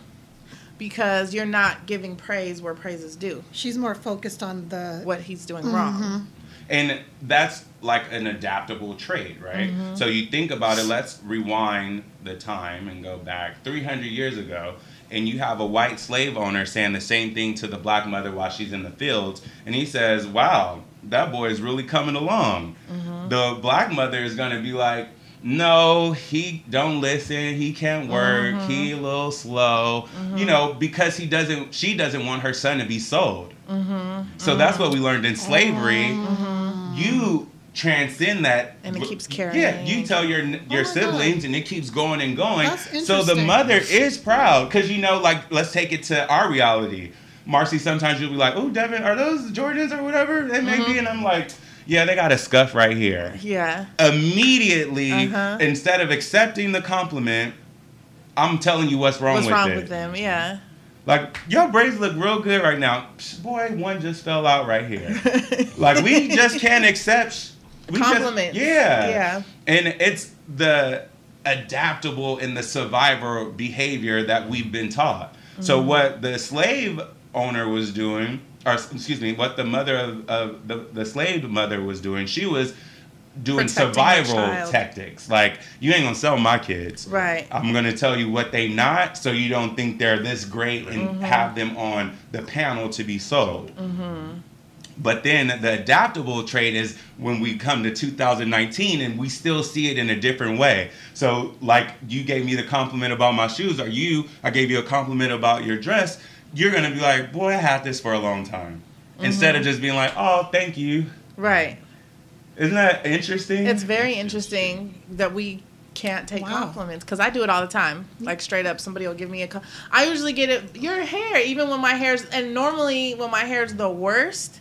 Because you're not giving praise where praise is due.
She's more focused on the.
What he's doing wrong. Mm-hmm.
and that's like an adaptable trait right mm-hmm. so you think about it let's rewind the time and go back 300 years ago and you have a white slave owner saying the same thing to the black mother while she's in the fields and he says wow that boy is really coming along mm-hmm. the black mother is going to be like no he don't listen. He can't work. He mm-hmm. a little slow. You mm-hmm. know because he doesn't she doesn't want her son to be sold. Mm-hmm. So that's what we learned in slavery. You transcend that,
And it keeps carrying.
Yeah, you tell your oh your
my
siblings, and it keeps going and going. So the mother is proud because you know, like, let's take it to our reality. Marcy, sometimes you'll be like, "Oh, Devin, are those Jordans or whatever they may be?" And I'm like, "Yeah, they got a scuff right here."
Yeah.
Immediately,
Uh-huh.
instead of accepting the compliment, I'm telling you what's wrong with them.
What's
with
wrong
it.
with them? Yeah.
Like your braids look real good right now. Psh, Boy, one just fell out right here. like we just can't accept we just-
Compliments.
yeah.
Yeah.
And it's the adaptable and the survivor behavior that we've been taught.
Mm-hmm.
So what the slave owner was doing, or excuse me, what the mother of, of the, the slave mother was doing, she was doing
Protecting
survival tactics. Like you ain't gonna sell my kids.
Right.
I'm gonna tell you what they not, so you don't think they're this great and
Mm-hmm.
have them on the panel to be sold. But then the adaptable trait is when we come to 2019 and we still see it in a different way. So, like you gave me the compliment about my shoes, or you, I gave you a compliment about your dress, you're gonna be like, boy, I had this for a long time. Instead
Mm-hmm.
of just being like, oh, thank you.
Right.
Isn't that interesting?
It's very interesting that we can't take
Wow.
compliments because I do it all the time. Like straight up, somebody will give me a. Com- I usually get it. Your hair, even when my hair's and normally when my hair's the worst,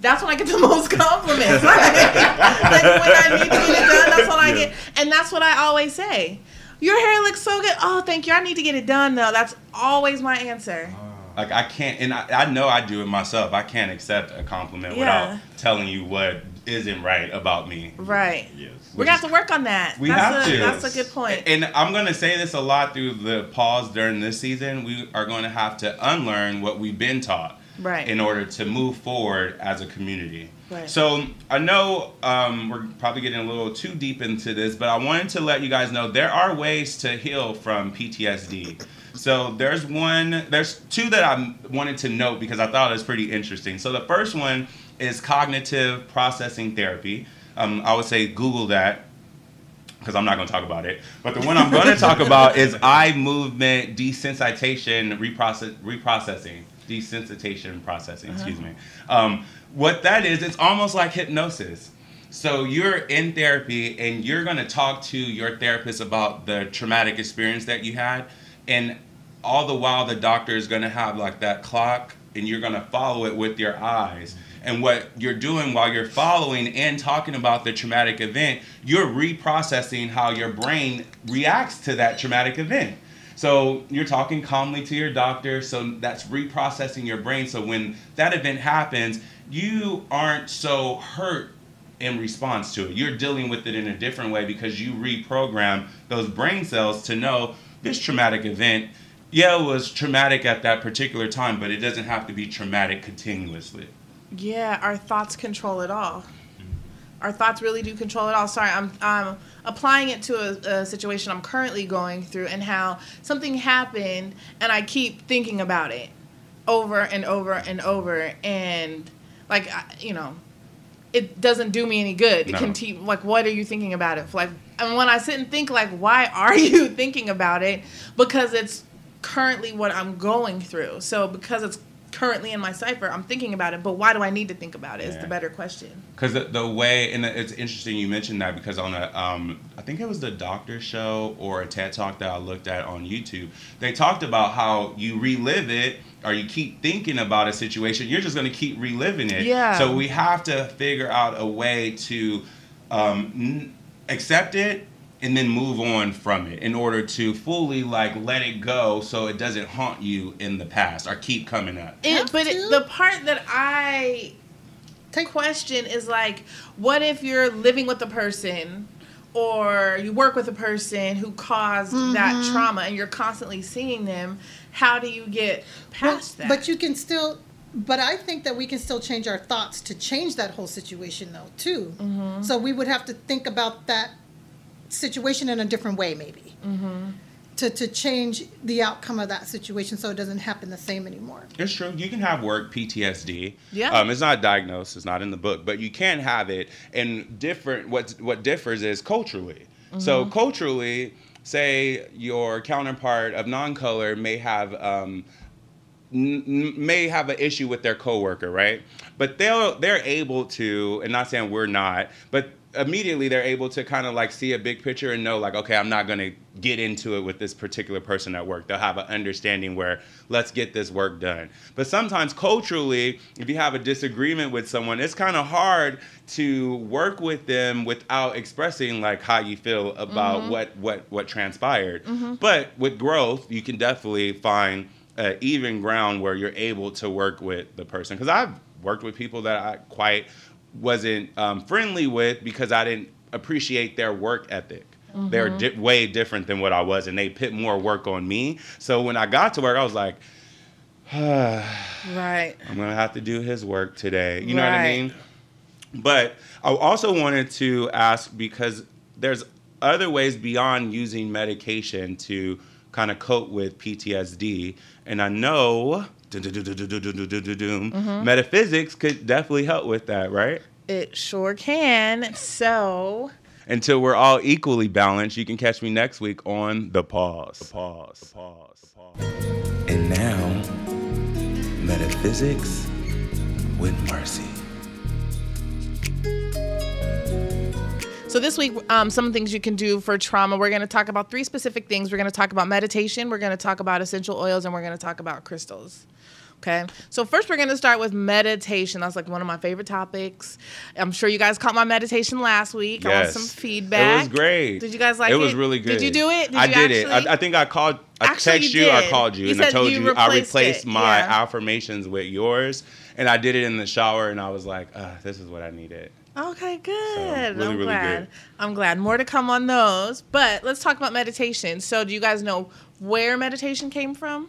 that's when I get the most compliments. like, like when I need to get it done, that's when I get, and that's what I always say. Your hair looks so good. Oh, thank you. I need to get it done though. That's always my answer.
Like I can't, and I, I know I do it myself. I can't accept a compliment
Yeah.
without telling you what isn't right about me.
Right.
Yes.
We're gonna have to work on that.
We
that's
have
a,
to.
That's a good point.
And I'm gonna say this a lot through the pause during this season. We are going to have to unlearn what we've been taught,
Right.
in order to move forward as a community.
Right.
So I know um, we're probably getting a little too deep into this, but I wanted to let you guys know there are ways to heal from PTSD. So there's one, there's two that I wanted to note because I thought it was pretty interesting. So the first one is cognitive processing therapy. Um, I would say Google that because I'm not going to talk about it. But the one I'm going to talk about is eye movement desensitization reprocess, reprocessing. desensitization processing. Excuse me. Um, what that is, it's almost like hypnosis. So you're in therapy and you're going to talk to your therapist about the traumatic experience that you had, and all the while the doctor is going to have like that clock, and you're going to follow it with your eyes. And what you're doing while you're following and talking about the traumatic event, you're reprocessing how your brain reacts to that traumatic event. So you're talking calmly to your doctor, so that's reprocessing your brain. So when that event happens, you aren't so hurt in response to it. You're dealing with it in a different way because you reprogram those brain cells to know this traumatic event. Yeah, it was traumatic at that particular time, but it doesn't have to be traumatic continuously.
Yeah, our thoughts control it all. Our thoughts really do control it all. Sorry, I'm I'm applying it to a, a situation I'm currently going through and how something happened and I keep thinking about it over and over and over and like you know, it doesn't do me any good. It
No.
can like what are you thinking about it? Like and when I sit and think like why are you thinking about it? Because it's currently what I'm going through. So because it's currently in my cipher, I'm thinking about it, but why do I need to think about it? Is
Yeah.
the better question.
Because the, the way, and it's interesting you mentioned that because on a, um, I think it was the doctor show or a TED talk that I looked at on YouTube, they talked about how you relive it or you keep thinking about a situation, you're just going to keep reliving it.
Yeah.
So we have to figure out a way to um, n- accept it and then move on from it in order to fully like let it go so it doesn't haunt you in the past or keep coming up.
It, but it, the part that I
Take
question is like, what if you're living with a person or you work with a person who caused that
Mm-hmm.
trauma and you're constantly seeing them? How do you get past
but,
that?
but you can still but i think that we can still change our thoughts to change that whole situation though too
Mm-hmm.
so we would have to think about that situation in a different way maybe
Mm-hmm.
to, to change the outcome of that situation so it doesn't happen the same anymore
It's true. You can have work PTSD.
Yeah.
Um, it's not diagnosed. It's not in the book, but you can have it. And different. What what differs is culturally. So culturally, say your counterpart of non-color may have. Um, n- n- may have an issue with their coworker, right? But they'll they're able to, and not saying we're not, but immediately they're able to kind of like see a big picture and know like, okay, I'm not gonna get into it with this particular person at work. They'll have an understanding where let's get this work done. But sometimes culturally, if you have a disagreement with someone, it's kind of hard to work with them without expressing like how you feel about what what what transpired. But with growth, you can definitely find uh, even ground where you're able to work with the person. Because I've worked with people that I quite wasn't um, friendly with because I didn't appreciate their work ethic. They're di- way different than what I was, and they put more work on me. So when I got to work, I was like,
right.
I'm gonna have to do his work today. You know what I mean? But I also wanted to ask because there's other ways beyond using medication to kind of cope with PTSD, and I know
Mm-hmm.
metaphysics could definitely help with that, right?
It sure can. So
Until we're all equally balanced, you can catch me next week on the pause. The pause. The pause. The pause.
And now, metaphysics with Marcy.
So this week, um, some things you can do for trauma. We're going to talk about three specific things. We're going to talk about meditation. We're going to talk about essential oils, and we're going to talk about crystals. Okay. So first, we're going to start with meditation. That's like one of my favorite topics. I'm sure you guys caught my meditation last week. I want some feedback.
It was great.
Did you guys like
it?
it?
Was really good.
Did you do it? Did
I did it. I, I think I called. I
Actually,
text
you
you. I called you,
You
and I told
you
you, I
replaced it.
my
Yeah.
affirmations with yours, and I did it in the shower, and I was like, uh, "This is what I needed."
Okay, good.
really,
I'm
really
glad.
good.
I'm glad. More to come on those. But let's talk about meditation. So, do you guys know where meditation came from?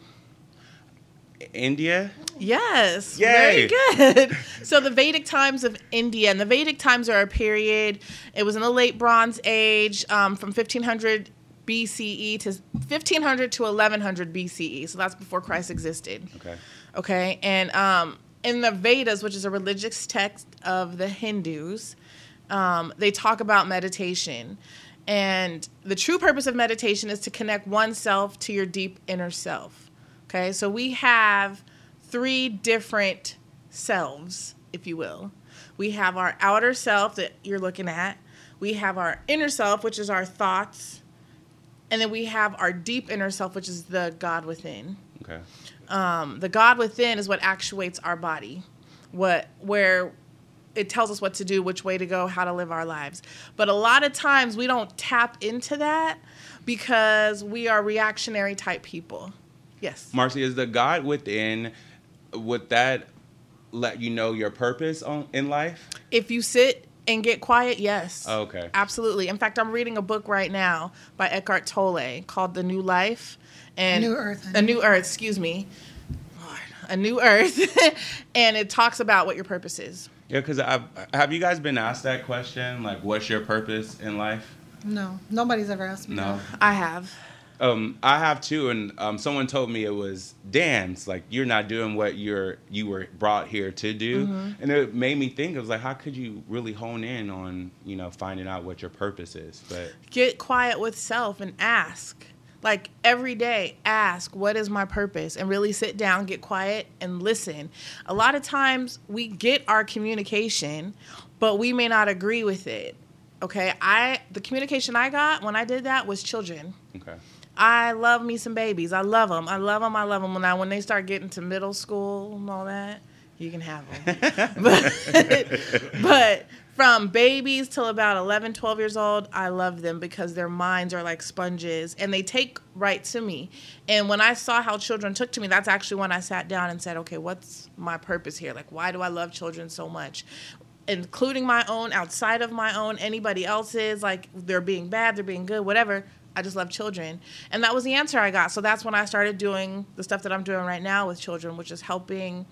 India.
Yes.
Yay.
Very good. so the Vedic times of India, and the Vedic times are a period. It was in the late Bronze Age, um, from 1500 BCE to 1500 to 1100 BCE. So that's before Christ existed.
Okay.
Okay, and um, in the Vedas, which is a religious text of the Hindus, um, they talk about meditation. And the true purpose of meditation is to connect oneself to your deep inner self. Okay, so we have three different selves, if you will. We have our outer self that you're looking at. We have our inner self, which is our thoughts. And then we have our deep inner self, which is the God within.
Okay.
Um, the God within is what actuates our body, what where it tells us what to do, which way to go, how to live our lives. But a lot of times we don't tap into that because we are reactionary type people. Yes.
Marcy, is the God within, would that let you know your purpose on, in life?
If you sit and get quiet, yes.
Oh, okay.
Absolutely. In fact, I'm reading a book right now by Eckhart Tolle called The New Life and
New Earth, I
A New Earth, excuse me. Lord, A New Earth. and it talks about what your purpose is.
Yeah, because have you guys been asked that question? Like, what's your purpose in life?
No, nobody's ever asked me.
No.
that.
I have.
Um, I have too, and um, someone told me it was dance. Like you're not doing what you're you were brought here to do,
Mm-hmm.
and it made me think. It was like, how could you really hone in on you know finding out what your purpose is? But
Get quiet with self and ask. Like every day, ask, what is my purpose? And really sit down, get quiet, and listen. A lot of times we get our communication, but we may not agree with it. Okay. I the communication I got when I did that was children.
okay,
I love me some babies. I love them. I love them. I love them. Now, when they start getting to middle school and all that, you can have them. but, but from babies till about 11, 12 years old, I love them because their minds are like sponges and they take right to me. And when I saw how children took to me, that's actually when I sat down and said, okay, what's my purpose here? Like, why do I love children so much? including my own, outside of my own, anybody else's, like they're being bad, they're being good, whatever. I just love children. And that was the answer I got. So that's when I started doing the stuff that I'm doing right now with children, which is helping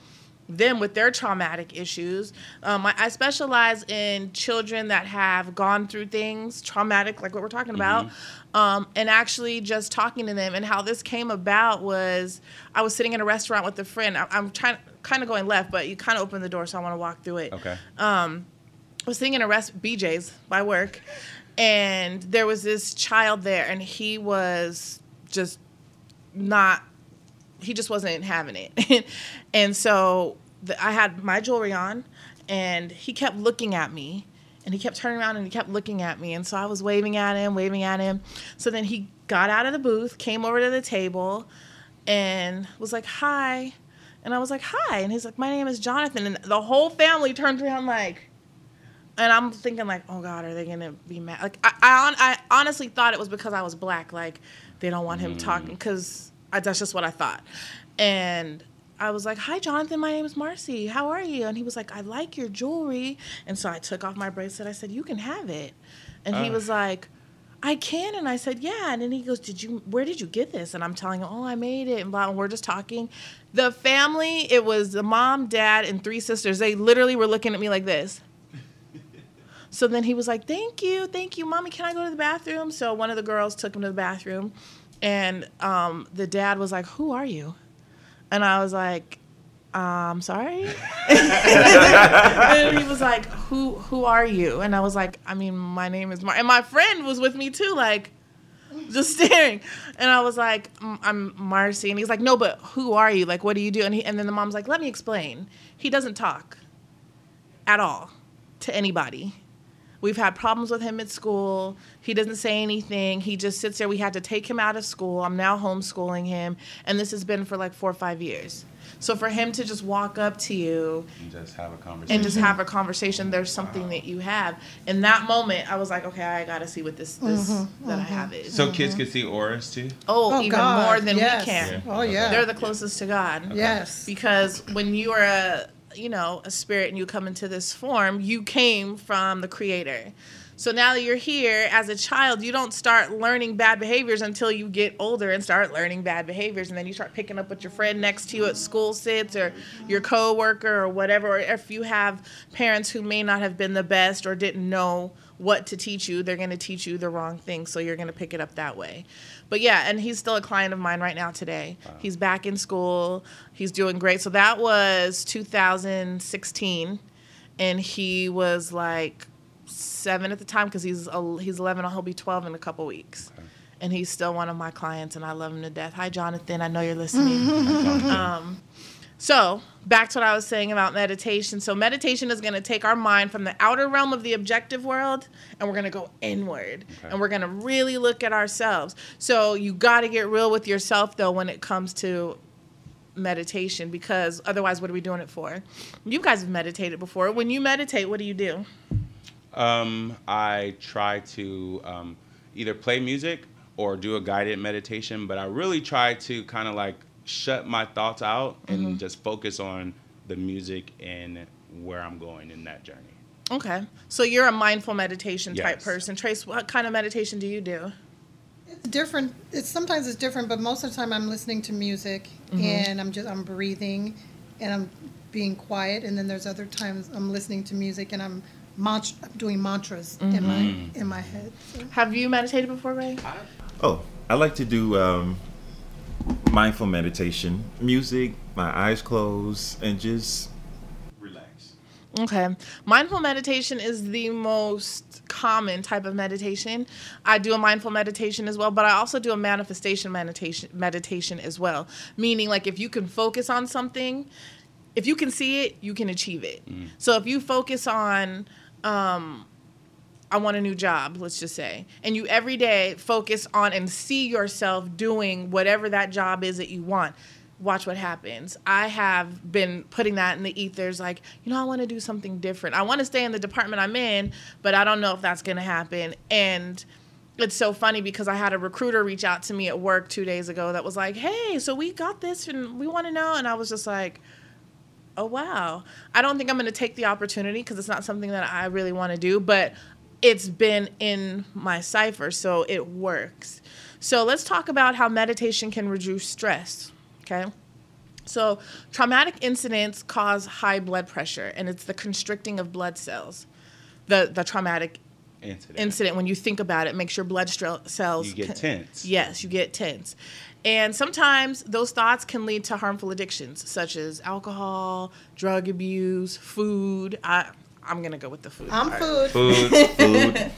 them with their traumatic issues. Um, I, I specialize in children that have gone through things traumatic, like what we're talking about, um, and actually just talking to them. And how this came about was I was sitting in a restaurant with a friend. I, I'm trying, kind of going left, but you kind of opened the door, so I want to walk through it.
okay,
I was sitting in a rest BJ's by work, and there was this child there, and he was just not. He just wasn't having it, and so the, I had my jewelry on, and he kept looking at me, and he kept turning around and he kept looking at me, and so I was waving at him, waving at him. So then he got out of the booth, came over to the table, and was like, "Hi," and I was like, "Hi," and he's like, "My name is Jonathan," and the whole family turned around like and I'm thinking like, oh God, are they gonna be mad? Like, I, I, I honestly thought it was because I was black. Like, they don't want him talking because that's just what I thought. And I was like, hi, Jonathan. My name is Marcy. How are you? And he was like, I like your jewelry. And so I took off my bracelet. I said, you can have it. And he
Ah.
was like. I can, and I said, yeah. And then he goes, did you? Where did you get this? And I'm telling him, oh, I made it, and blah. And we're just talking. The family, it was the mom, dad, and three sisters. They literally were looking at me like this. So then he was like, "Thank you, thank you, mommy. Can I go to the bathroom?" So one of the girls took him to the bathroom, and um, the dad was like, "Who are you?" And I was like, "I'm sorry." and he was like, "Who who are you?" And I was like, "I mean, my name is Mar." And my friend was with me too, like just staring. And I was like, "Mm, I'm Marcy. And he's like, no, but who are you? Like, what do you do? And, he, and then the mom's like, let me explain. He doesn't talk at all to anybody. We've had problems with him at school. He doesn't say anything. He just sits there. We had to take him out of school. I'm now homeschooling him. And this has been for like four or five years. So for him to just walk up to you
and just have a conversation.
and just have a conversation, there's something that you have. In that moment, I was like, okay, I got to see what this, this mm-hmm, that I mm-hmm. have is.
so kids can see auras too.
Oh,
Oh,
even
God,
more than
yes.
we can.
Oh, yeah.
They're the closest to God.
Yes.
Because when you are a, you know, a spirit and you come into this form, you came from the creator. So now that you're here as a child, you don't start learning bad behaviors until you get older and start learning bad behaviors. And then you start picking up what your friend next to you at school sits or your coworker or whatever. Or if you have parents who may not have been the best or didn't know what to teach you, they're going to teach you the wrong thing. So you're going to pick it up that way. But yeah, and he's still a client of mine right now today. He's back in school. He's doing great. So that was 2016. And he was like seven at the time because he's he's 11 he'll be 12 in a couple weeks and he's still one of my clients and i love him to death hi jonathan i know you're listening um, So, back to what I was saying about meditation. So, meditation is going to take our mind from the outer realm of the objective world and we're going to go inward
Okay.
and we're going to really look at ourselves. So, you got to get real with yourself, though, when it comes to meditation because otherwise, what are we doing it for? You guys have meditated before. When you meditate, what do you do?
Um, I try to um, either play music or do a guided meditation, but I really try to kind of like shut my thoughts out and mm-hmm. just focus on the music and where I'm going in that journey.
Okay. So, you're a mindful meditation type person. Trace, what kind of meditation do you do?
It's different. It's sometimes it's different, but most of the time I'm listening to music mm-hmm. and I'm just I'm breathing and I'm being quiet. And then there's other times I'm listening to music and I'm mant- doing mantras in my mm-hmm. in my head. So.
Have you meditated before, Ray?
Oh, I like to do um, mindful meditation, music, my eyes closed, and just
Relax.
Okay. Mindful meditation is the most common type of meditation. I do a mindful meditation as well, but I also do a manifestation meditation meditation as well. Meaning like if you can focus on something, if you can see it, you can achieve it. So if you focus on um I want a new job, let's just say. And you every day focus on and see yourself doing whatever that job is that you want. Watch what happens. I have been putting that in the ethers like, you know, I want to do something different. I want to stay in the department I'm in, but I don't know if that's going to happen. And it's so funny because I had a recruiter reach out to me at work 2 days ago that was like, "Hey, so we got this and we want to know." And I was just like, oh wow i don't think i'm going to take the opportunity because it's not something that i really want to do but it's been in my cipher so it works. So let's talk about how meditation can reduce stress okay? So traumatic incidents cause high blood pressure and it's the constricting of blood cells. The the traumatic
Incident.
incident when you think about it makes your blood stre- cells
You get
con-
tense.
yes you get tense. And sometimes those thoughts can lead to harmful addictions such as alcohol drug abuse food. I i'm gonna go with the food
I'm
part.
food.
Food.
food.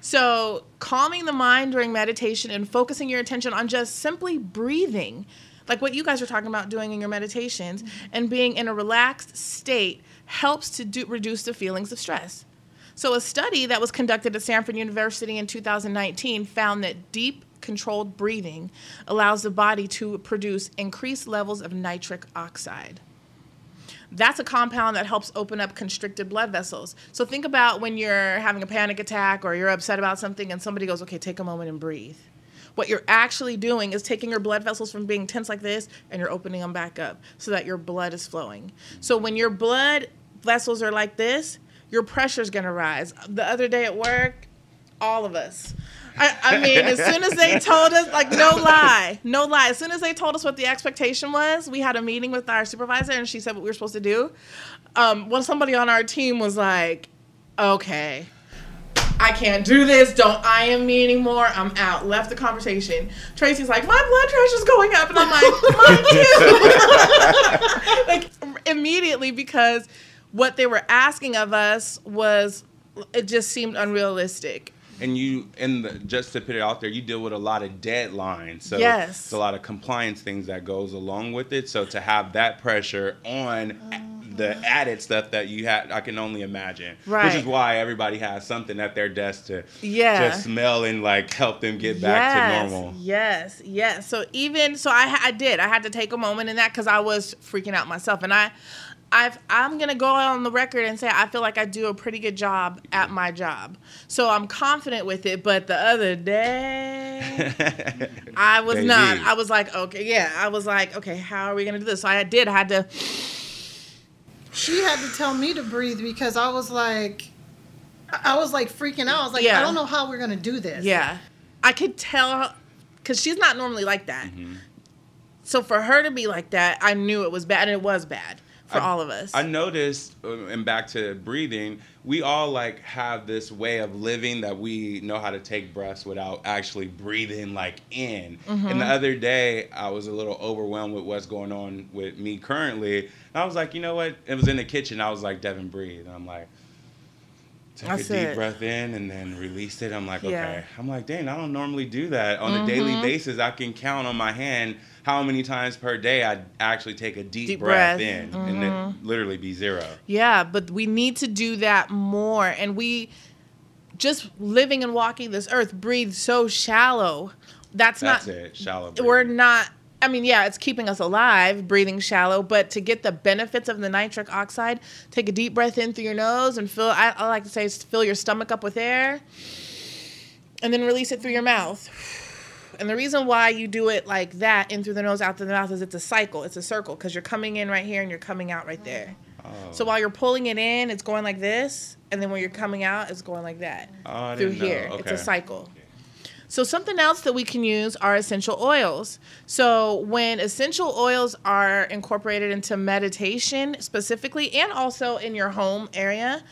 So, calming the mind during meditation and focusing your attention on just simply breathing, like what you guys are talking about doing in your meditations, mm-hmm. and being in a relaxed state helps to do, reduce the feelings of stress. So, a study that was conducted at Stanford University in 2019 found that deep, controlled breathing allows the body to produce increased levels of nitric oxide that's a compound that helps open up constricted blood vessels. So think about when you're having a panic attack or you're upset about something and somebody goes, okay, take a moment and breathe. What you're actually doing is taking your blood vessels from being tense like this and you're opening them back up so that your blood is flowing. So when your blood vessels are like this, your pressure is going to rise. The other day at work, all of us. I, I mean, as soon as they told us, like, no lie, no lie. As soon as they told us what the expectation was, we had a meeting with our supervisor, and she said what we were supposed to do. Um, well, somebody on our team was like, "Okay, I can't do this. Don't I am me anymore. I'm out." Left the conversation. Tracy's like, "My blood pressure's going up," and I'm like, "Mine too." like immediately because what they were asking of us was it just seemed unrealistic.
And you and the, just to put it out there you deal with a lot of deadlines so
Yes.
it's a lot of compliance things that goes along with it so to have that pressure on the uh-huh. added stuff that you had i can only imagine
Right.
which is why everybody has something at their desk to
Yeah.
to smell and like help them get back to normal
Yes, yes. So even so, I I did. I had to take a moment in that because I was freaking out myself, and I. I've, I'm gonna go out on the record and say I feel like I do a pretty good job at my job, so I'm confident with it. But the other day, I was
Baby.
not. I was like, okay, yeah. I was like, okay, how are we gonna do this? So I did. I had to.
She had to tell me to breathe because I was like, I was like freaking out. I was like,
Yeah.
I don't know how we're gonna do this.
Yeah, I could tell because she's not normally like that. Mm-hmm. So for her to be like that, I knew it was bad, and it was bad for
I-
all of us.
I noticed, uh, and back to breathing, we all like have this way of living that we know how to take breaths without actually breathing like in. And the other day, I was a little overwhelmed with what's going on with me currently. And I was like, you know what? It was in the kitchen. I was like, Devin, breathe. And I'm like, Took
That's
a deep
it.
breath in and then released it. I'm like,
Yeah.
okay. I'm like, dang, I don't normally do that on a daily
Mm-hmm.
basis. I can count on my hand how many times per day I actually take a deep,
Deep
breath,
breath.
in and it literally be zero.
Yeah, but we need to do that more. And we just living and walking this earth breathe so shallow. That's,
That's
not
it. Shallow.
we're not I mean, yeah, it's keeping us alive, breathing shallow, but to get the benefits of the nitric oxide, take a deep breath in through your nose and fill I, I like to say fill your stomach up with air and then release it through your mouth. And the reason why you do it like that, in through the nose, out through the mouth, is it's a cycle. It's a circle because you're coming in right here and you're coming out right there.
Oh.
So while you're pulling it in, it's going like this, and then when you're coming out, it's going like that
Oh, I
through
didn't know.
here. It's a
Okay.
cycle. So something else that we can use are essential oils. So when essential oils are incorporated into meditation specifically and also in your home area,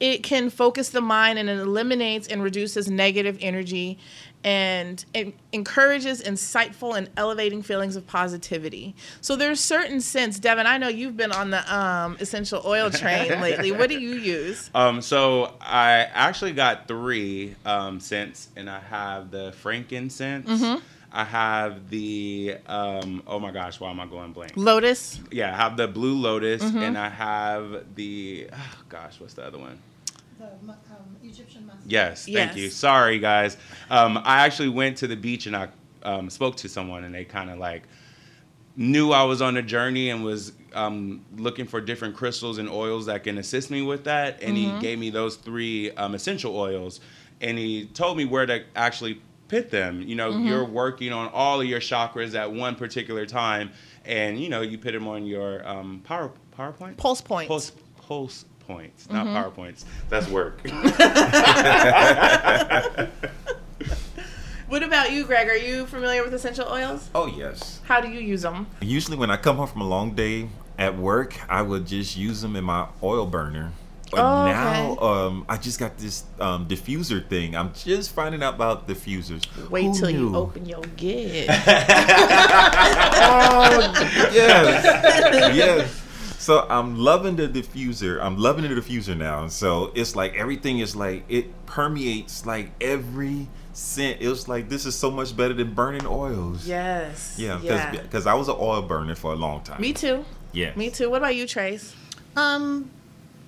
it can focus the mind and it eliminates and reduces negative energy and it encourages insightful and elevating feelings of positivity. So there's certain scents, Devin, I know you've been on the um, essential oil train lately. What do you use?
Um, so I actually got three um, scents, and I have the frankincense.
Mm-hmm.
I have the um, oh my gosh, why am I going blank?
Lotus.
Yeah, I have the blue lotus,
Mm-hmm.
and I have the oh gosh, what's the other one?
The um, Egyptian musk.
Yes, thank
Yes.
you. Sorry, guys. Um, I actually went to the beach and I um, spoke to someone, and they kind of like knew I was on a journey and was um, looking for different crystals and oils that can assist me with that. And
Mm-hmm.
he gave me those three um, essential oils, and he told me where to actually pit them. You know,
Mm-hmm.
you're working on all of your chakras at one particular time, and you know, you put them on your um, power PowerPoint.
Pulse points.
Pulse, pulse points, not
Mm-hmm.
PowerPoints. That's work.
What about you, Greg? Are you familiar with essential oils?
Oh yes.
How do you use them?
Usually when I come home from a long day at work, I would just use them in my oil burner. But
Oh,
now
okay.
um, I just got this um, diffuser thing. I'm just finding out about diffusers.
Wait
Who
till you open your gift.
yes. yes. So I'm loving the diffuser. I'm loving the diffuser now. So it's like everything is like it permeates like every scent. It was like this is so much better than burning oils.
yes.
Yeah,
yeah.
because I was an oil burner for a long time.
Me too.
Yeah.
Me too. What about you, Trace?
Um,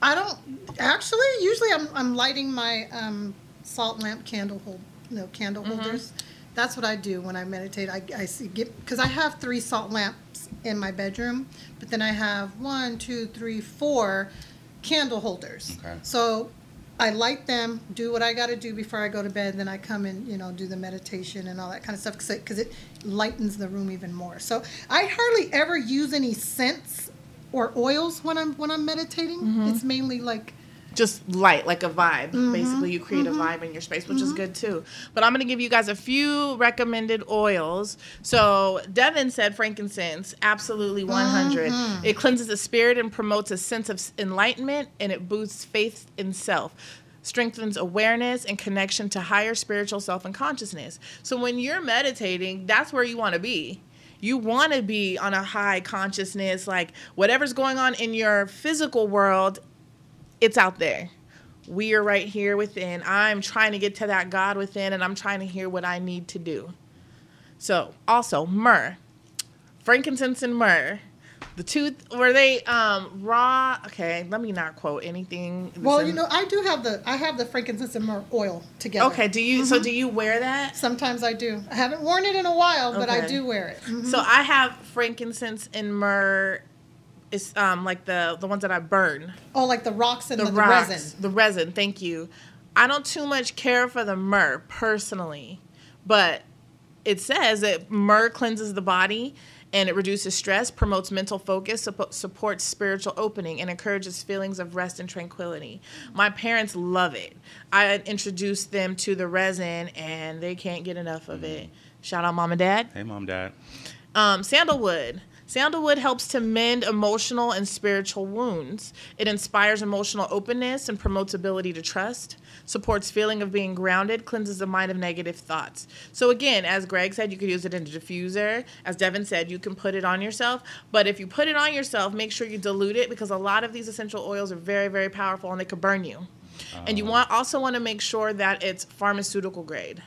I don't actually. Usually, I'm I'm lighting my um, salt lamp candle hold, no candle
Mm-hmm.
holders. That's what I do when I meditate. I, I see get because I have three salt lamps in my bedroom, but then I have one, two, three, four candle holders.
Okay.
So I light them, do what I got to do before I go to bed. Then I come and you know do the meditation and all that kind of stuff because it, it lightens the room even more. So I hardly ever use any scents or oils when I'm when I'm meditating.
Mm-hmm.
It's mainly like
Just light, like a vibe.
Mm-hmm.
Basically, you create a vibe in your space, which is good too. But I'm to give you guys a few recommended oils. So, Devin said frankincense, absolutely 100.
Mm-hmm.
It cleanses the spirit and promotes a sense of enlightenment, and it boosts faith in self. Strengthens awareness and connection to higher spiritual self and consciousness. So, when you're meditating, that's where you want to be. You want to be on a high consciousness, like whatever's going on in your physical world, it's out there. We are right here within. I'm trying to get to that God within, and I'm trying to hear what I need to do. So, also myrrh, frankincense, and myrrh. The two were they um raw? Okay, let me not quote anything.
well,
in-
you know, I do have the I have the frankincense and myrrh oil together.
Okay, do you? So do you wear that?
Sometimes I do. I haven't worn it in a while, but I do wear it. Mhm.
So I have frankincense and myrrh. It's um like the the ones that I burn.
Oh, like the rocks and
the,
the, the resin.
the resin. Thank you. I don't too much care for the myrrh personally, but it says that myrrh cleanses the body and it reduces stress, promotes mental focus, suppo- supports spiritual opening, and encourages feelings of rest and tranquility. My parents love it. I introduced them to the resin, and they can't get enough of it. Shout out, mom and dad.
hey, mom, dad.
Um, sandalwood. Sandalwood helps to mend emotional and spiritual wounds. It inspires emotional openness and promotes ability to trust, supports feeling of being grounded, cleanses the mind of negative thoughts. So again, as Greg said, you could use it in a diffuser. As Devin said, you can put it on yourself. But if you put it on yourself, make sure you dilute it because a lot of these essential oils are very, very powerful and they could burn you. And you oh. want also want to make sure that it's pharmaceutical grade.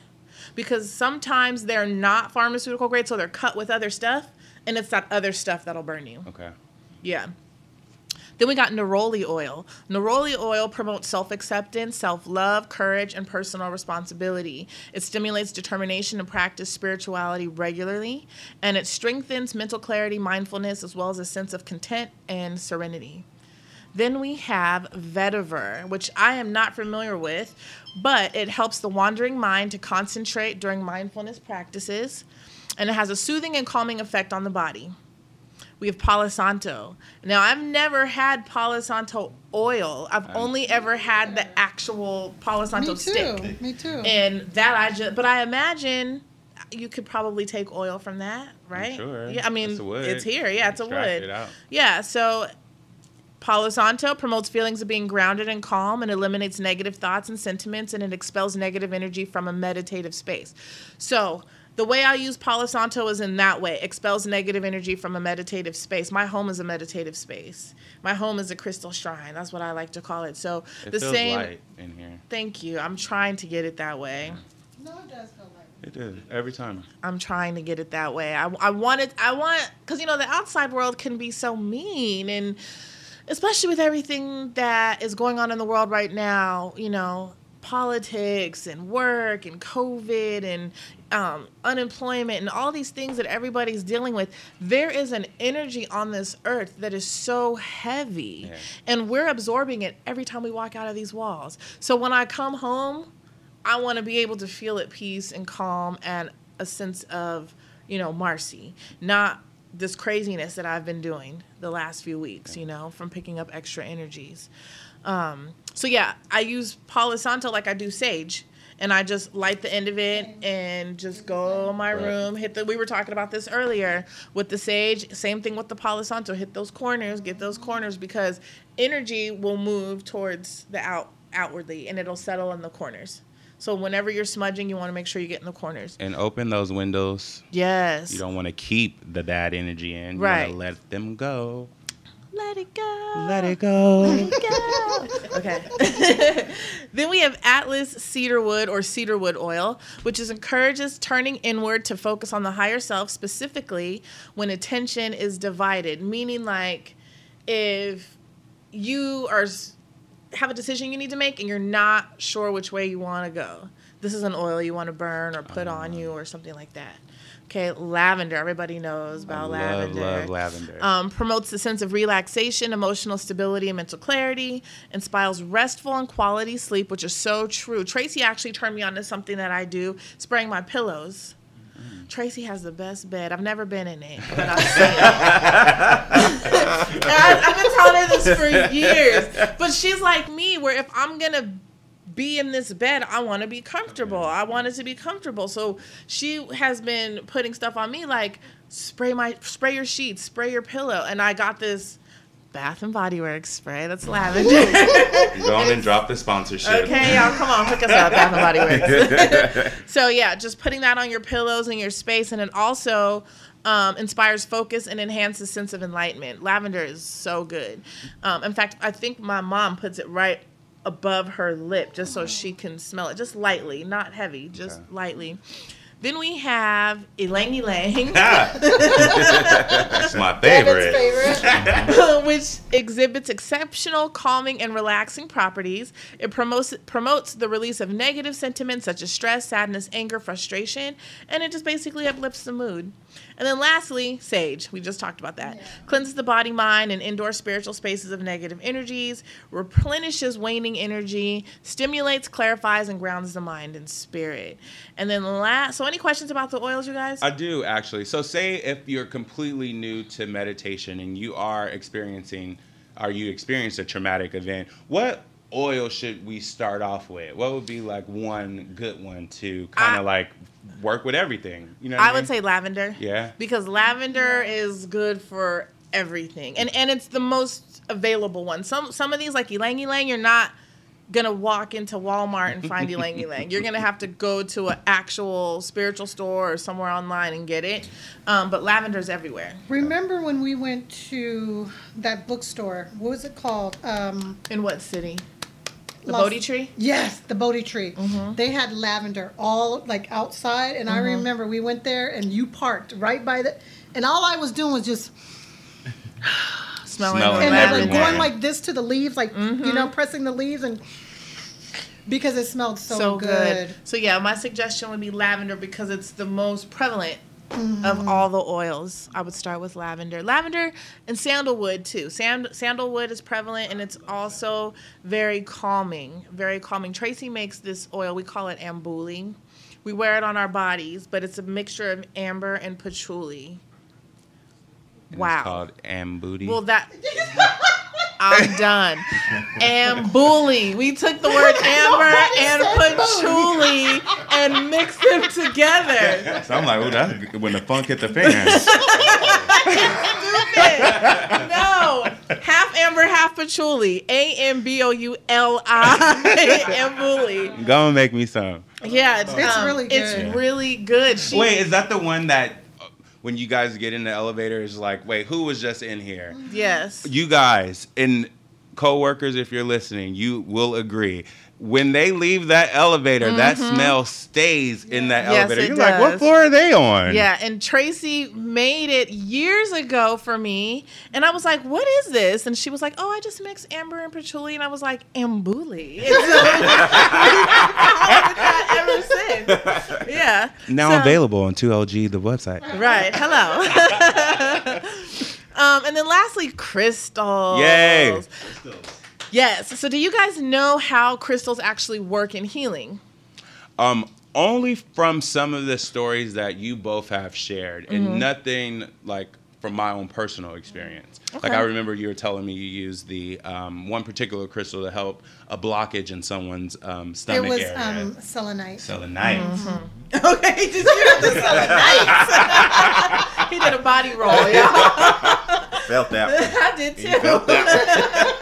Because sometimes they're not pharmaceutical grade, so they're cut with other stuff, and it's that other stuff that'll burn you.
Okay.
Yeah. Then we got neroli oil. Neroli oil promotes self acceptance, self love, courage, and personal responsibility. It stimulates determination to practice spirituality regularly, and it strengthens mental clarity, mindfulness, as well as a sense of content and serenity. Then we have vetiver, which I am not familiar with, but it helps the wandering mind to concentrate during mindfulness practices, and it has a soothing and calming effect on the body. We have Palo Santo. Now, I've never had Palo Santo oil. I've only ever had the actual Palo Santo
Me too.
stick.
Me too.
And that I just, but I imagine you could probably take oil from that, right?
sure.
Yeah, I mean,
It's a wood.
it's here. Yeah, it's a
Extract
wood.
it out.
Yeah, so Palo Santo promotes feelings of being grounded and calm and eliminates negative thoughts and sentiments and it expels negative energy from a meditative space. So, the way I use Palo Santo is in that way expels negative energy from a meditative space. My home is a meditative space. My home is a crystal shrine. That's what I like to call it. So,
It
the
feels
same.
light in here.
Thank you. I'm trying to get it that way.
no, it does feel like.
It is every time.
I'm trying to get it that way. I, I want it. I want because you know the outside world can be so mean, and especially with everything that is going on in the world right now. You know, politics and work and COVID and um, unemployment and all these things that everybody's dealing with. There is an energy on this earth that is so heavy,
Yeah.
and we're absorbing it every time we walk out of these walls. So when I come home. I want to be able to feel at peace and calm and a sense of, you know, Marcy, not this craziness that I've been doing the last few weeks, you know, from picking up extra energies. Um, so yeah, I use Palo Santo like I do sage. And I just light the end of it and just go in my room. Hit the. We were talking about this earlier with the sage. Same thing with the Palo Santo. Hit those corners. Get those corners because energy will move towards the out outwardly and it'll settle in the corners. So whenever you're smudging, you want to make sure you get in the corners.
And open those windows.
Yes.
You don't want to keep the bad energy in. You
Right.
want to let them go.
Let it go.
Let it go.
go. okay. then we have Atlas cedarwood or cedarwood oil, which is encourages turning inward to focus on the higher self, specifically when attention is divided. Meaning, like, if you are have a decision you need to make and you're not sure which way you want to go, this is an oil you want to burn or put on you or something like that. Okay, lavender. Everybody knows
I
about
love,
lavender
love lavender.
um, promotes a sense of relaxation, emotional stability, and mental clarity, inspires restful and quality sleep, which is so true. Tracy actually turned me on to something that I do, spraying my pillows. Tracy has the best bed. I've never been in it, but I've seen it. I've been telling her this for years. But she's like me, where if I'm gonna be in this bed, I want to be comfortable. I want it to be comfortable. So she has been putting stuff on me like spray my spray your sheets, spray your pillow, and I got this Bath and Body Works spray that's lavender.
Go on and drop the sponsorship.
okay, y'all, come on, hook us up, Bath and Body Works. so yeah, just putting that on your pillows and your space, and it also um, inspires focus and enhances sense of enlightenment. Lavender is so good. Um, in fact, I think my mom puts it right above her lip just so she can smell it, just lightly, not heavy, just
Okay.
lightly. Then we have Ylang Ylang.
That's my favorite.
favorite.
which exhibits exceptional calming and relaxing properties. It promotes promotes the release of negative sentiments such as stress, sadness, anger, frustration, and it just basically uplifts the mood. And then lastly, sage. We just talked about that. Cleanses the body, mind, and indoor spiritual spaces of negative energies, replenishes waning energy, stimulates, clarifies, and grounds the mind and spirit. And then last, so any questions about the oils, you guys?
I do actually. So, say if you're completely new to meditation and you are experiencing, or you experienced a traumatic event, what oil should we start off with? What would be like one good one to kind of like work with everything? You know, what
I
mean?
would say lavender.
Yeah.
Because lavender is good for everything. And and it's the most available one. Some some of these like ylang ylang, you're not gonna walk into Walmart and find ylang ylang. You're gonna have to go to an actual spiritual store or somewhere online and get it. Um, but lavender's everywhere.
Remember when we went to that bookstore? What was it called? Um,
In what city? The
Los-
Bodhi tree?
Yes, the Bodhi tree.
Mm-hmm.
They had lavender all like outside, and I remember we went there, and you parked right by the, and all I was doing was just
Smelling,
Smelling
and I like
everywhere.
going like this to the leaves, like you know, pressing the leaves, and because it smelled so,
so good.
good.
So yeah, my suggestion would be lavender because it's the most prevalent of all the oils. I would start with lavender. Lavender and sandalwood too. Sand, sandalwood is prevalent and it's also very calming. Very calming. Tracy makes this oil. We call it ambuli. We wear it on our bodies, but it's a mixture of amber and patchouli.
And
Wow.
It's called Ambooty.
Well, that I'm done. Ambuli. We took the word amber and patchouli and mixed them together.
so I'm like, oh, that's when the funk hit the fans.
No, half amber, half patchouli. A M B O U L I. Ambuli.
Go and make me some.
Yeah, it's,
It's
um,
really
It's
good.
really good. She,
Wait, is that the one that when you guys get in the elevator is like, wait, who was just in here?
Yes.
You guys and coworkers, if you're listening, you will agree. When they leave that elevator, that smell stays in that
Mm-hmm. Yes,
elevator.
it
You're like, what floor are they on?
Yeah, and Tracy made it years ago for me, and I was like, "What is this?" And she was like, "Oh, I just mixed amber and patchouli," and I was like, "Ambuli." And so ever since, yeah.
Now
So-
available on 2LG, the website.
Right. Hello. um, and then lastly, crystals.
Yay.
Yes. So, do you guys know how crystals actually work in healing?
Um, only from some of the stories that you both have shared,
Mm-hmm.
and nothing like from my own personal experience. Like I remember you were telling me you used the um, one particular crystal to help a blockage in someone's um, stomach.
It was
area.
um, selenite.
Selenite.
Mm-hmm. Okay. Did you have to sell it nice? he did a body roll, y'all.
Felt that one.
I did
He
too.
felt that
So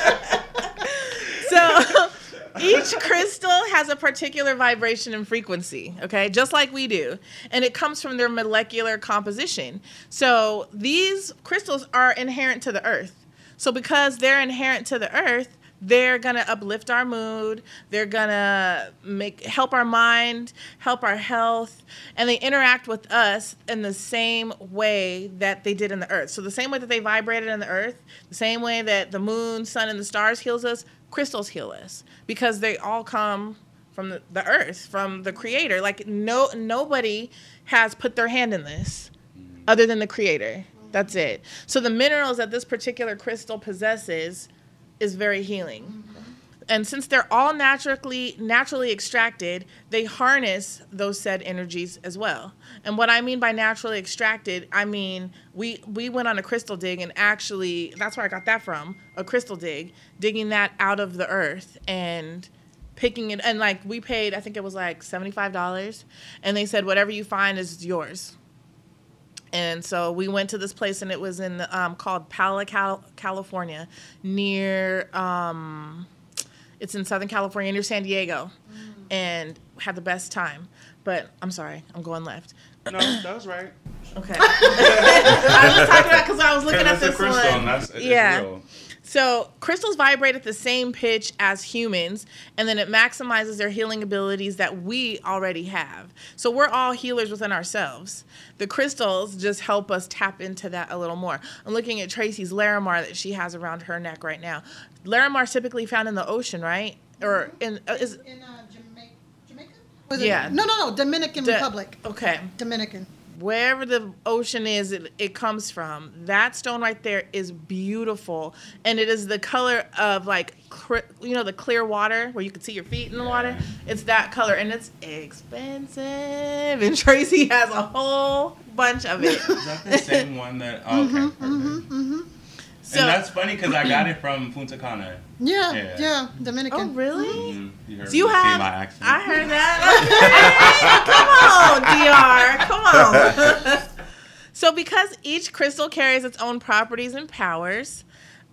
each crystal has a particular vibration and frequency, okay? Just like we do. And it comes from their molecular composition. So these crystals are inherent to the earth. So because they're inherent to the earth, they're gonna uplift our mood. They're gonna make help our mind, help our health, and they interact with us in the same way that they did in the earth. So the same way that they vibrated in the earth, the same way that the moon, sun, and the stars heals us, crystals heal us because they all come from the, the earth, from the creator. Like no nobody has put their hand in this other than the creator. That's it. So the minerals that this particular crystal possesses is very healing. And since they're all naturally naturally extracted, they harness those said energies as well. And what I mean by naturally extracted, I mean we we went on a crystal dig and actually that's where I got that from, a crystal dig, digging that out of the earth and picking it and like we paid I think it was like $75 and they said whatever you find is yours. And so we went to this place, and it was in um, called Pala, Cal- California, near. Um, it's in Southern California, near San Diego, and had the best time. But I'm sorry, I'm going left.
No, that was right.
Okay. I was talking about because I was looking at
That's a
this
crystal,
one.
and that's it's
yeah.
real.
So crystals vibrate at the same pitch as humans, and then it maximizes their healing abilities that we already have. So we're all healers within ourselves. The crystals just help us tap into that a little more. I'm looking at Tracy's Larimar that she has around her neck right now. Larimar is typically found in the ocean, right? Or in uh, is
In uh, Jamaica? Jamaica? Was it-
Yeah.
No, no, no. Dominican
the-
Republic.
Okay.
Dominican.
wherever the ocean is it, it comes from that stone right there is beautiful and it is the color of like cr- you know the clear water where you can see your feet in the water it's that color and it's expensive and tracy has a whole bunch of it
Is that the same one that? Oh, okay. Mm-hmm, mm-hmm, perfect. Mm-hmm.
So
and that's funny because I got it from Punta Cana.
Yeah,
Yeah.
yeah,
oh
Dominican.
really
Mhm. You heard
so you have
my
i heard that come on dr come on So, because each crystal carries its own properties and powers,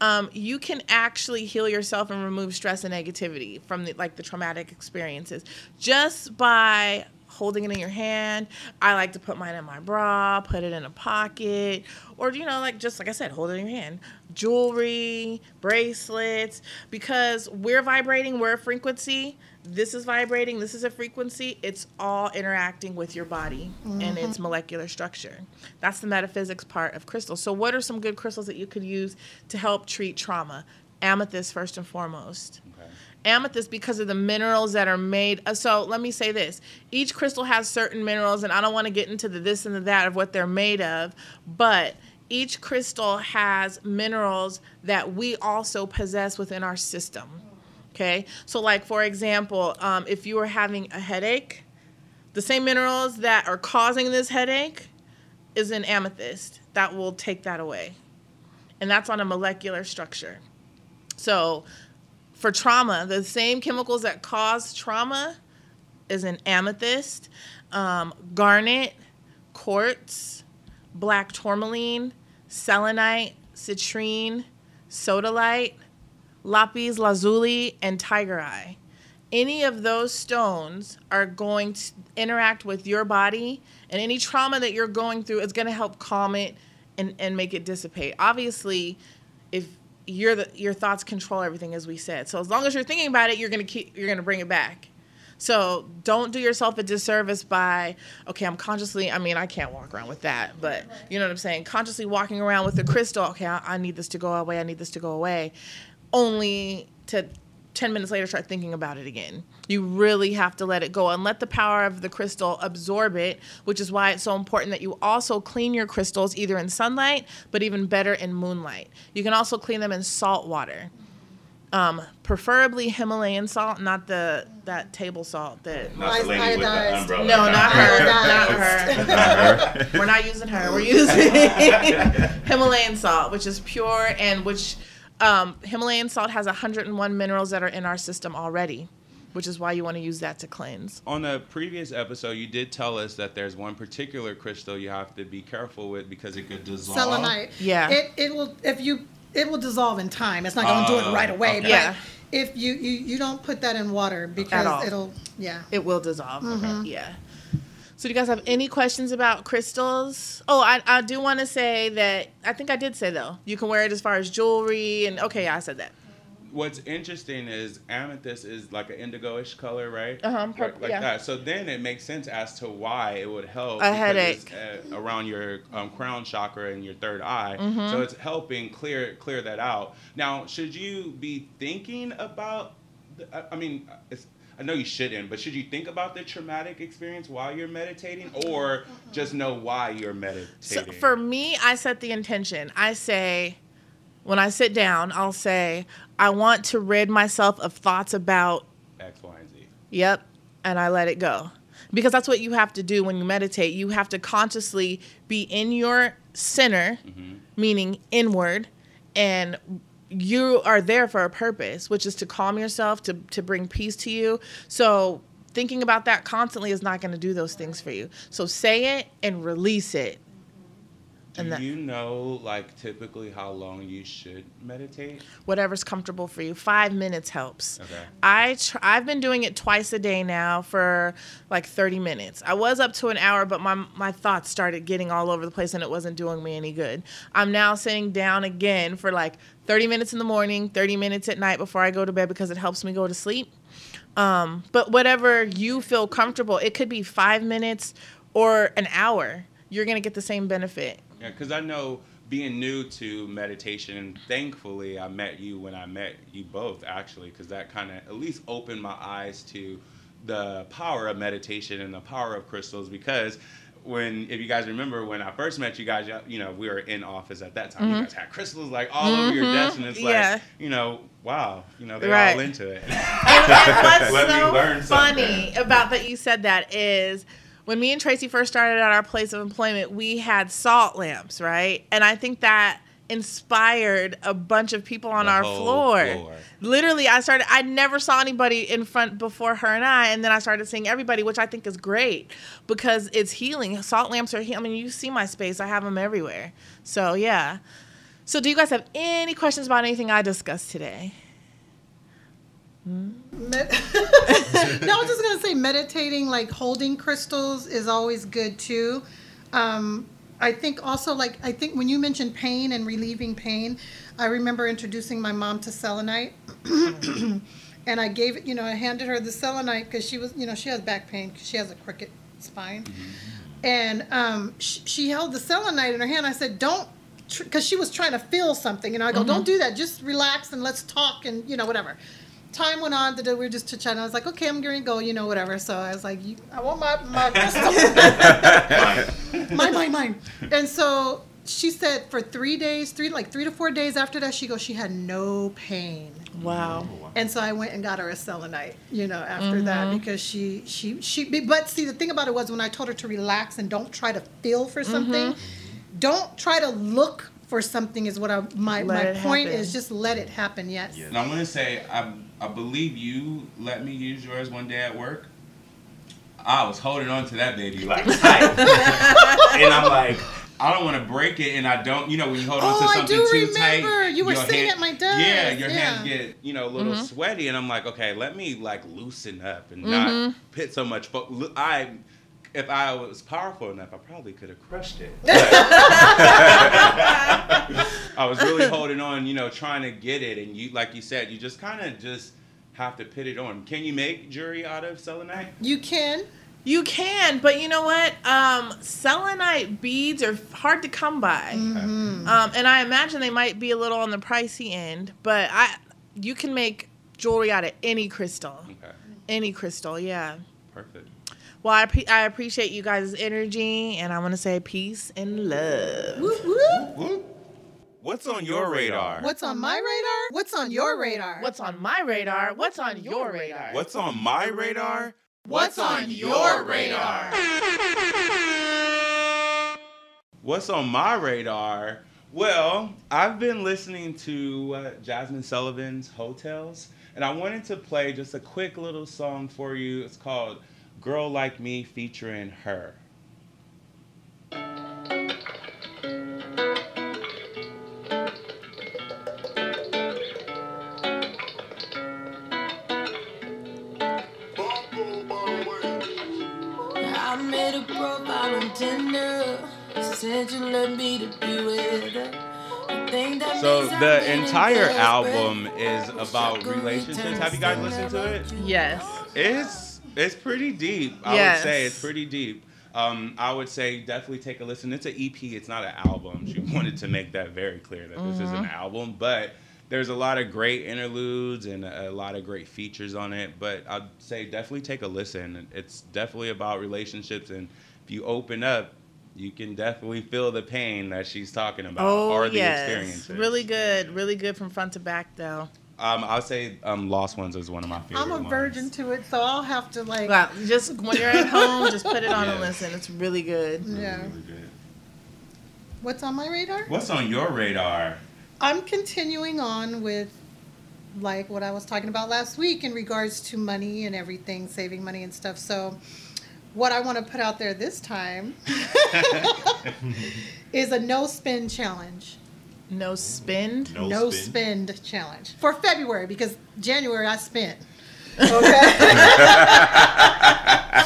um, you can actually heal yourself and remove stress and negativity from the, like the traumatic experiences just by holding it in your hand. I like to put mine in my bra, put it in a pocket, or you know, like just like I said, hold it in your hand. Jewelry, bracelets, because we're vibrating, we're a frequency. This is vibrating, this is a frequency. It's all interacting with your body and its mm-hmm. molecular structure. That's the metaphysics part of crystals. So, what are some good crystals that you could use to help treat trauma? Amethyst, first and foremost amethyst because of the minerals that are made. uh, So let me say this: each crystal has certain minerals, and I don't want to get into the this and the that of what they're made of, but each crystal has minerals that we also possess within our system. Okay, so like for example, um, if you are having a headache, the same minerals that are causing this headache is in amethyst that will take that away, and that's on a molecular structure. So for trauma, the same chemicals that cause trauma is in amethyst, um, garnet, quartz, black tourmaline, selenite, citrine, sodalite, lapis lazuli, and tiger eye. Any of those stones are going to interact with your body, and any trauma that you're going through is going to help calm it and, and make it dissipate. Obviously, if you're the your thoughts control everything as we said. So as long as you're thinking about it, you're gonna keep you're gonna bring it back. So don't do yourself a disservice by okay, I'm consciously. I mean, I can't walk around with that, but you know what I'm saying. Consciously walking around with the crystal. Okay, I, I need this to go away. I need this to go away. Only to 10 minutes later start thinking about it again. You really have to let it go and let the power of the crystal absorb it, which is why it's so important that you also clean your crystals either in sunlight, but even better in moonlight. You can also clean them in salt water. Um, preferably Himalayan salt, not the that table salt that
Not the lady with the umbrella.
no, not her. Not
Iodized.
her. We're not using her. We're using Himalayan salt, which is pure and which um, Himalayan salt has 101 minerals that are in our system already, which is why you want to use that to cleanse.
On a previous episode, you did tell us that there's one particular crystal you have to be careful with because it could dissolve.
selenite.
Yeah.
It it will if you it will dissolve in time. It's not going to do it
Oh,
right away.
okay.
But
Yeah.
if you, you you don't put that in water because
all.
it'll yeah.
It will dissolve. Yeah. So, do you guys have any questions about crystals? Oh, I, I do want to say that I think I did say though you can wear it as far as jewelry and okay, yeah, I said that.
What's interesting is amethyst is like an indigo-ish color, right?
Uh-huh,
Like-
purple,
like
yeah.
that. So then it makes sense as to why it would help.
A headache.
uh, around your um, crown chakra and your third eye.
Mm-hmm.
So it's helping clear clear that out. Now, should you be thinking about? I mean, it's, I know you shouldn't, but should you think about the traumatic experience while you're meditating, or just know why you're meditating?
So for me, I set the intention. I say, when I sit down, I'll say, I want to rid myself of thoughts about,
X, Y, and Z.
yep, and I let it go. Because that's what you have to do when you meditate. You have to consciously be in your center, mm-hmm. meaning inward, and you are there for a purpose, which is to calm yourself, to, to bring peace to you. So thinking about that constantly is not going to do those things for you. So say it and release it.
Do
And that-
you know, like, typically how long you should meditate?
whatever's comfortable for you. Five minutes helps.
Okay.
I tr- I've been doing it twice a day now for like 30 minutes. I was up to an hour, but my my thoughts started getting all over the place and it wasn't doing me any good. I'm now sitting down again for like 30 minutes in the morning, 30 minutes at night before I go to bed because it helps me go to sleep. Um, but whatever you feel comfortable, it could be five minutes or an hour. You're gonna get the same benefit.
Yeah, because I know being new to meditation, thankfully I met you when I met you both actually, because that kind of at least opened my eyes to the power of meditation and the power of crystals. Because when, if you guys remember, when I first met you guys, you know, we were in office at that time. You guys had crystals like all over your desk, and it's like,
Mm-hmm. Yeah.
you know, wow, you know, they're
Right.
all into it.
And, what's
Let me
so
learn something.
funny about that you said that is when me and Tracy first started at our place of employment, we had salt lamps, right? And I think that inspired a bunch of people on
The
our floor.
floor.
Literally, I started. I never saw anybody in front before her and I, and then I started seeing everybody, which I think is great because it's healing. Salt lamps are healing. I mean, you see my space; I have them everywhere. So yeah. So, do you guys have any questions about anything I discussed today?
Med- no, I was just gonna say meditating, like holding crystals, is always good too. Um, I think also, like I think when you mentioned pain and relieving pain, I remember introducing my mom to selenite, and I gave it. You know, I handed her the selenite because she was, you know, she has back pain because she has a crooked spine, and um, sh- she held the selenite in her hand. I said, "Don't." Because she was trying to feel something, and I go, "Don't do that. Just relax and let's talk, and you know, whatever." Time went on, we were just chit-chatting. I was like, okay, I'm going to go, you know, whatever. So I was like, you, I want my, my crystal. mine, mine, mine. And so she said for three days, three, like three to four days after that, she goes, she had no pain.
Wow.
And so I went and got her a selenite, you know, after mm-hmm. that because she, she, she, but see, the thing about it was when I told her to relax and don't try to feel for mm-hmm. something, don't try to look for something is what I, my,
Let
my point
happen.
is just let it happen. Yes.
And I'm gonna say, I, I believe you let me use yours one day at work. I was holding on to that baby like tight, and I'm like, I don't want to break it, and I don't. You know, when you hold on
Oh,
to
I
something
do
too
remember.
tight,
You were sitting
hand-
at my desk.
Yeah, your
Yeah.
hands get you know a little mm-hmm. sweaty, and I'm like, okay, let me like loosen up and mm-hmm. not put so much. Fo- lo- I, if I was powerful enough, I probably could have crushed it. I was really holding on, you know, trying to get it, and you, like you said, you just kind of just have to put it on. Can you make jewelry out of selenite?
You can.
You can, but you know what? Um, selenite beads are hard to come by,
Mm-hmm.
um, and I imagine they might be a little on the pricey end. But I, you can make jewelry out of any crystal,
Okay,
any crystal. Yeah.
perfect.
Well, I, pre- I appreciate you guys' energy, and I want to say peace and love.
What's on your radar?
What's on my radar? What's on your radar?
What's on my radar? What's on your radar?
What's on my radar?
What's on your radar?
What's on my radar? Well, I've been listening to uh, Jazmine Sullivan's Heaux Tales, and I wanted to play just a quick little song for you. It's called Girl Like Me featuring her.
I made a profile on Tinder. Said you let me to be with her. I think that
So the entire album is about relationships. Have you guys listened to it?
Yes.
It's it's pretty deep. I
Yes.
would say it's pretty deep. Um, I would say definitely take a listen. It's an EP. It's not an album. She wanted to make that very clear that this is an album, but there's a lot of great interludes and a lot of great features on it. But I'd say definitely take a listen. It's definitely about relationships, and if you open up, you can definitely feel the pain that she's talking about
Oh
or the
yes.
experiences.
Really good. Really good from front to back though.
Um, I would say um, Lost Ones is one of my favorite.
I'm a
ones.
virgin to it, so I'll have to like.
Well, just when you're at home, just put it on and listen. It's really good.
Yeah.
Really good.
What's on my radar?
What's on your radar?
I'm continuing on with like what I was talking about last week in regards to money and everything, saving money and stuff. So, what I want to put out there this time is a no spend challenge.
No spend.
No,
no
spin.
spend challenge for February because January I spent. Okay.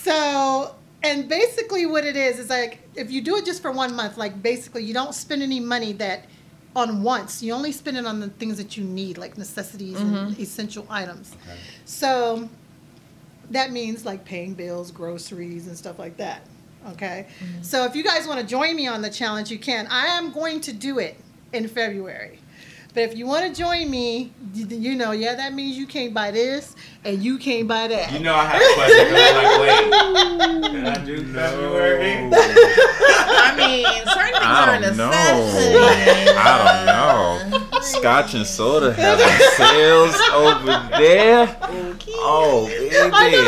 so, and basically what it is is like if you do it just for one month, like basically you don't spend any money that on once. You only spend it on the things that you need, like necessities and mm-hmm. essential items. So that means like paying bills, groceries, and stuff like that. Okay. Mm-hmm. So if you guys want to join me on the challenge, you can. I am going to do it in February. But if you want to join me, you, you know, yeah, that means you can't buy this and you can't buy that.
You know I have a question. 'cause I'm like, wait, can I do February?
I mean, certain things
I
are a
don't know.
necessity.
I don't know. Scotch and soda having sales over there. Oh, baby,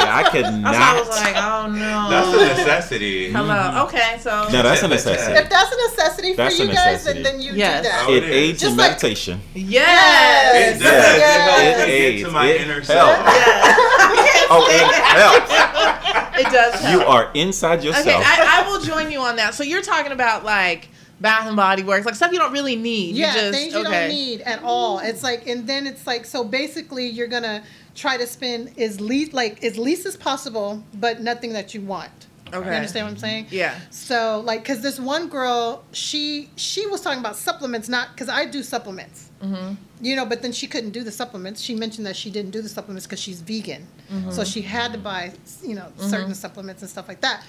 I could
That's why I was
not.
like, oh no.
That's a necessity.
Hello. Mm-hmm. Okay, so
No, that's a necessity.
If that's a necessity for
That's a
you guys, then,
necessity.
then you
Yes.
do that.
Oh,
It
it is.
aids in
Just like-
meditation.
yes.
It does.
Yes.
It
It
get to
aids.
my
It
inner
helps.
self.
Oh, it helps.
It does.
You are inside
Okay,
yourself.
I, I will join you on that. So you're talking about like Bath and Body Works, like stuff you don't really need.
Yeah,
you just,
things you
okay.
don't need at all. It's like, and then it's like, so basically, you're gonna try to spend as least like as least as possible, but nothing that you want.
Okay.
You understand what I'm saying?
Yeah.
So like, cause this one girl, she she was talking about supplements, not cause I do supplements.
Mm-hmm.
You know, but then she couldn't do the supplements. She mentioned that she didn't do the supplements because she's vegan, so she had to buy you know certain supplements and stuff like that.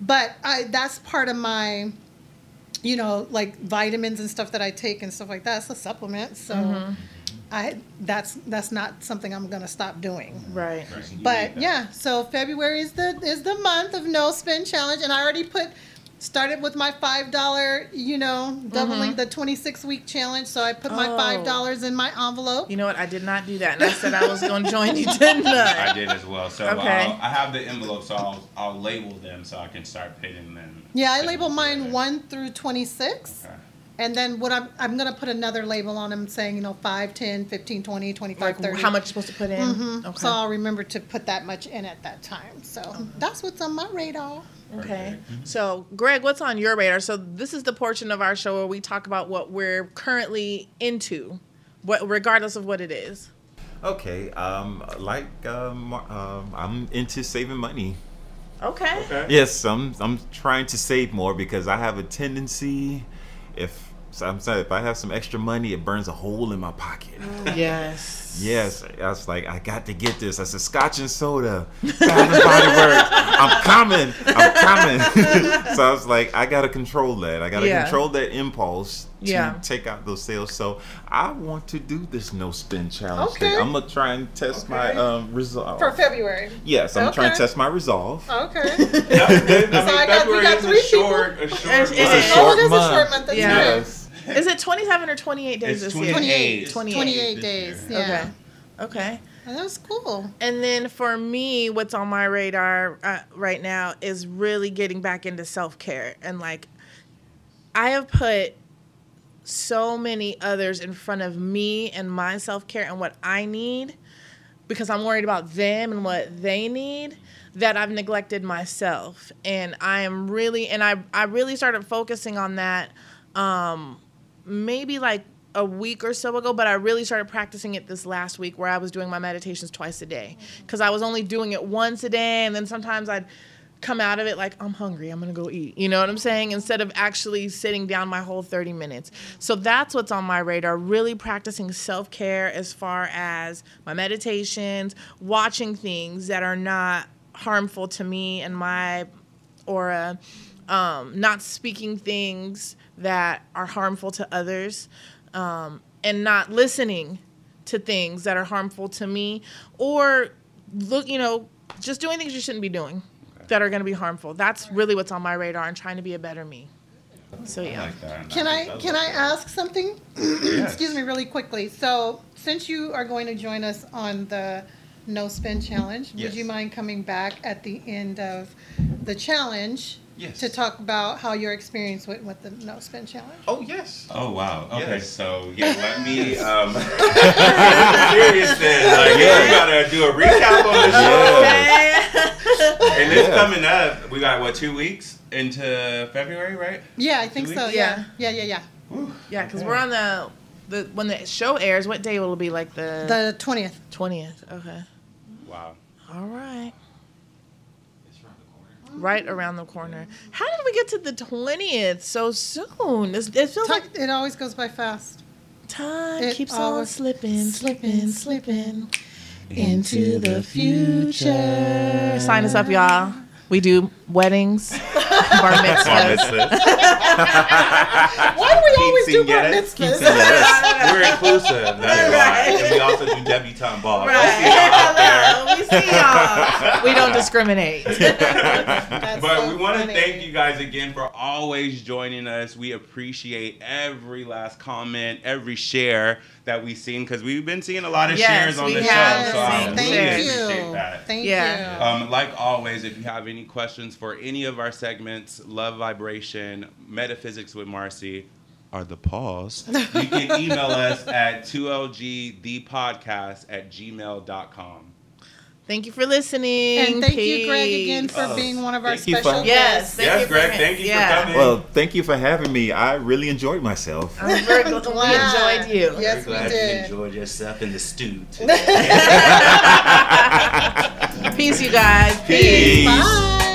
But I that's part of my, you know, like vitamins and stuff that I take and stuff like that. It's a supplement, so. Mm-hmm. I that's that's not something I'm gonna stop doing.
Right.
But yeah, so February is the is the month of no spend challenge, and I already put started with my five dollar, you know, doubling mm-hmm. the twenty six week challenge. So I put my
Oh.
five dollars in my envelope.
You know what? I did not do that, and I said I was going to join you
I
tonight.
did as well. So uh,
Okay.
I'll, I have the envelope, so I'll, I'll label them so I can start putting them.
Yeah, I label mine one through twenty six.
Okay.
And then what I'm I'm gonna put another label on them saying, you know, 5, 10, 15, 20, 25,
Like
30.
how much you're supposed to put in?
Mhm.
Okay.
So I'll remember to put that much in at that time. So that's what's on my radar.
Okay. So, Greg, what's on your radar? So, this is the portion of our show where we talk about what we're currently into, what regardless of what it is.
Okay, um, like um, um, I'm into saving money.
Okay.
Yes, I'm I'm trying to save more because I have a tendency, if so I'm sorry, if I have some extra money, it burns a hole in my pocket.
Yes.
Yes, I was like, I got to get this. I said, Scotch and soda, Body Works. I'm coming, I'm coming. so I was like, I gotta control that. I gotta
Yeah.
control that impulse to
Yeah.
take out those sales. So I want to do this no spend challenge
Okay.
thing. I'm gonna try and test my
Okay.
um, resolve.
For February.
Yes, I'm trying to
Okay.
test my resolve.
Okay.
I mean,
I got- we
February
got
is
three
a short, a short.
It's-
month.
it is.
a short
it is
month.
a short month. That's
Yeah.
right.
Yes.
Is it 27 or 28 days
It's
this year?
28.
28.
28 days.
year.
Yeah.
Okay. Okay.
That was cool.
And then for me, what's on my radar uh, right now is really getting back into self care. And like, I have put so many others in front of me and my self care and what I need because I'm worried about them and what they need that I've neglected myself. And I am really, and I, I really started focusing on that um, maybe like a week or so ago, but I really started practicing it this last week where I was doing my meditations twice a day mm-hmm. because I was only doing it once a day. And then sometimes I'd come out of it like, I'm hungry, I'm gonna go eat. You know what I'm saying? Instead of actually sitting down my whole 30 minutes. So that's what's on my radar really practicing self care as far as my meditations, watching things that are not harmful to me and my aura, um, not speaking things that are harmful to others, um, and not listening to things that are harmful to me, or look, you know, just doing things you shouldn't be doing that are going to be harmful. That's really what's on my radar and trying to be a better me. So
I
yeah.
like that.
Can I can I ask something?
Yes.
Excuse me, really quickly. So, since you are going to join us on the no spend challenge,
Yes.
would you mind coming back at the end of the challenge
Yes.
to talk about how your experience went with the no spend challenge?
Oh yes.
Oh wow. Okay,
Yes.
so yeah, let me um serious then. Like yeah. we gotta do a recap on the show.
Okay.
And it's
Yeah.
coming up. We got what two weeks into February, right?
Yeah, I think so.
weeks?
Yeah, yeah, yeah, yeah.
yeah, because we're on the the when the show airs. What day will it be? Like the
The twentieth.
twentieth. Okay.
Wow.
All right. Right around the corner. How did we get to the twentieth so soon? It's, it feels like
It always goes by fast.
time
It
keeps on slipping, slipping, slipping into the future. Sign us up, y'all. We do weddings, bar mitzvahs.
Why do we always do bar mitzvahs?
We're inclusive. That's
Right.
why. And we also do debutante ball.
Right. Hello, we see y'all. We don't discriminate.
That's
But
so
we want to thank you guys again for always joining us. We appreciate every last comment, every share that we've seen because we've been seeing a lot of
Yes,
shares on
we
the
have
show. So I
seen
really
Thank
shares.
appreciate
you.
that.
Thank
Yeah.
you.
Um, like always, if you have any questions for any of our segments, Love Vibration, Metaphysics with Marcy, or the pause, you can email us at 2lgthepodcast at gmail.com.
Thank you for listening.
And thank you, Greg, again for
Oh,
being one of our
thank you for-
special
Yes,
guests.
thank
Yes,
you
Greg, thank you for coming.
Well, thank you for having me. I really enjoyed myself.
I'm very glad we enjoyed you.
Yes, we
Glad
did.
you enjoyed yourself in the stew. Too.
Peace, you guys.
Peace.
Bye.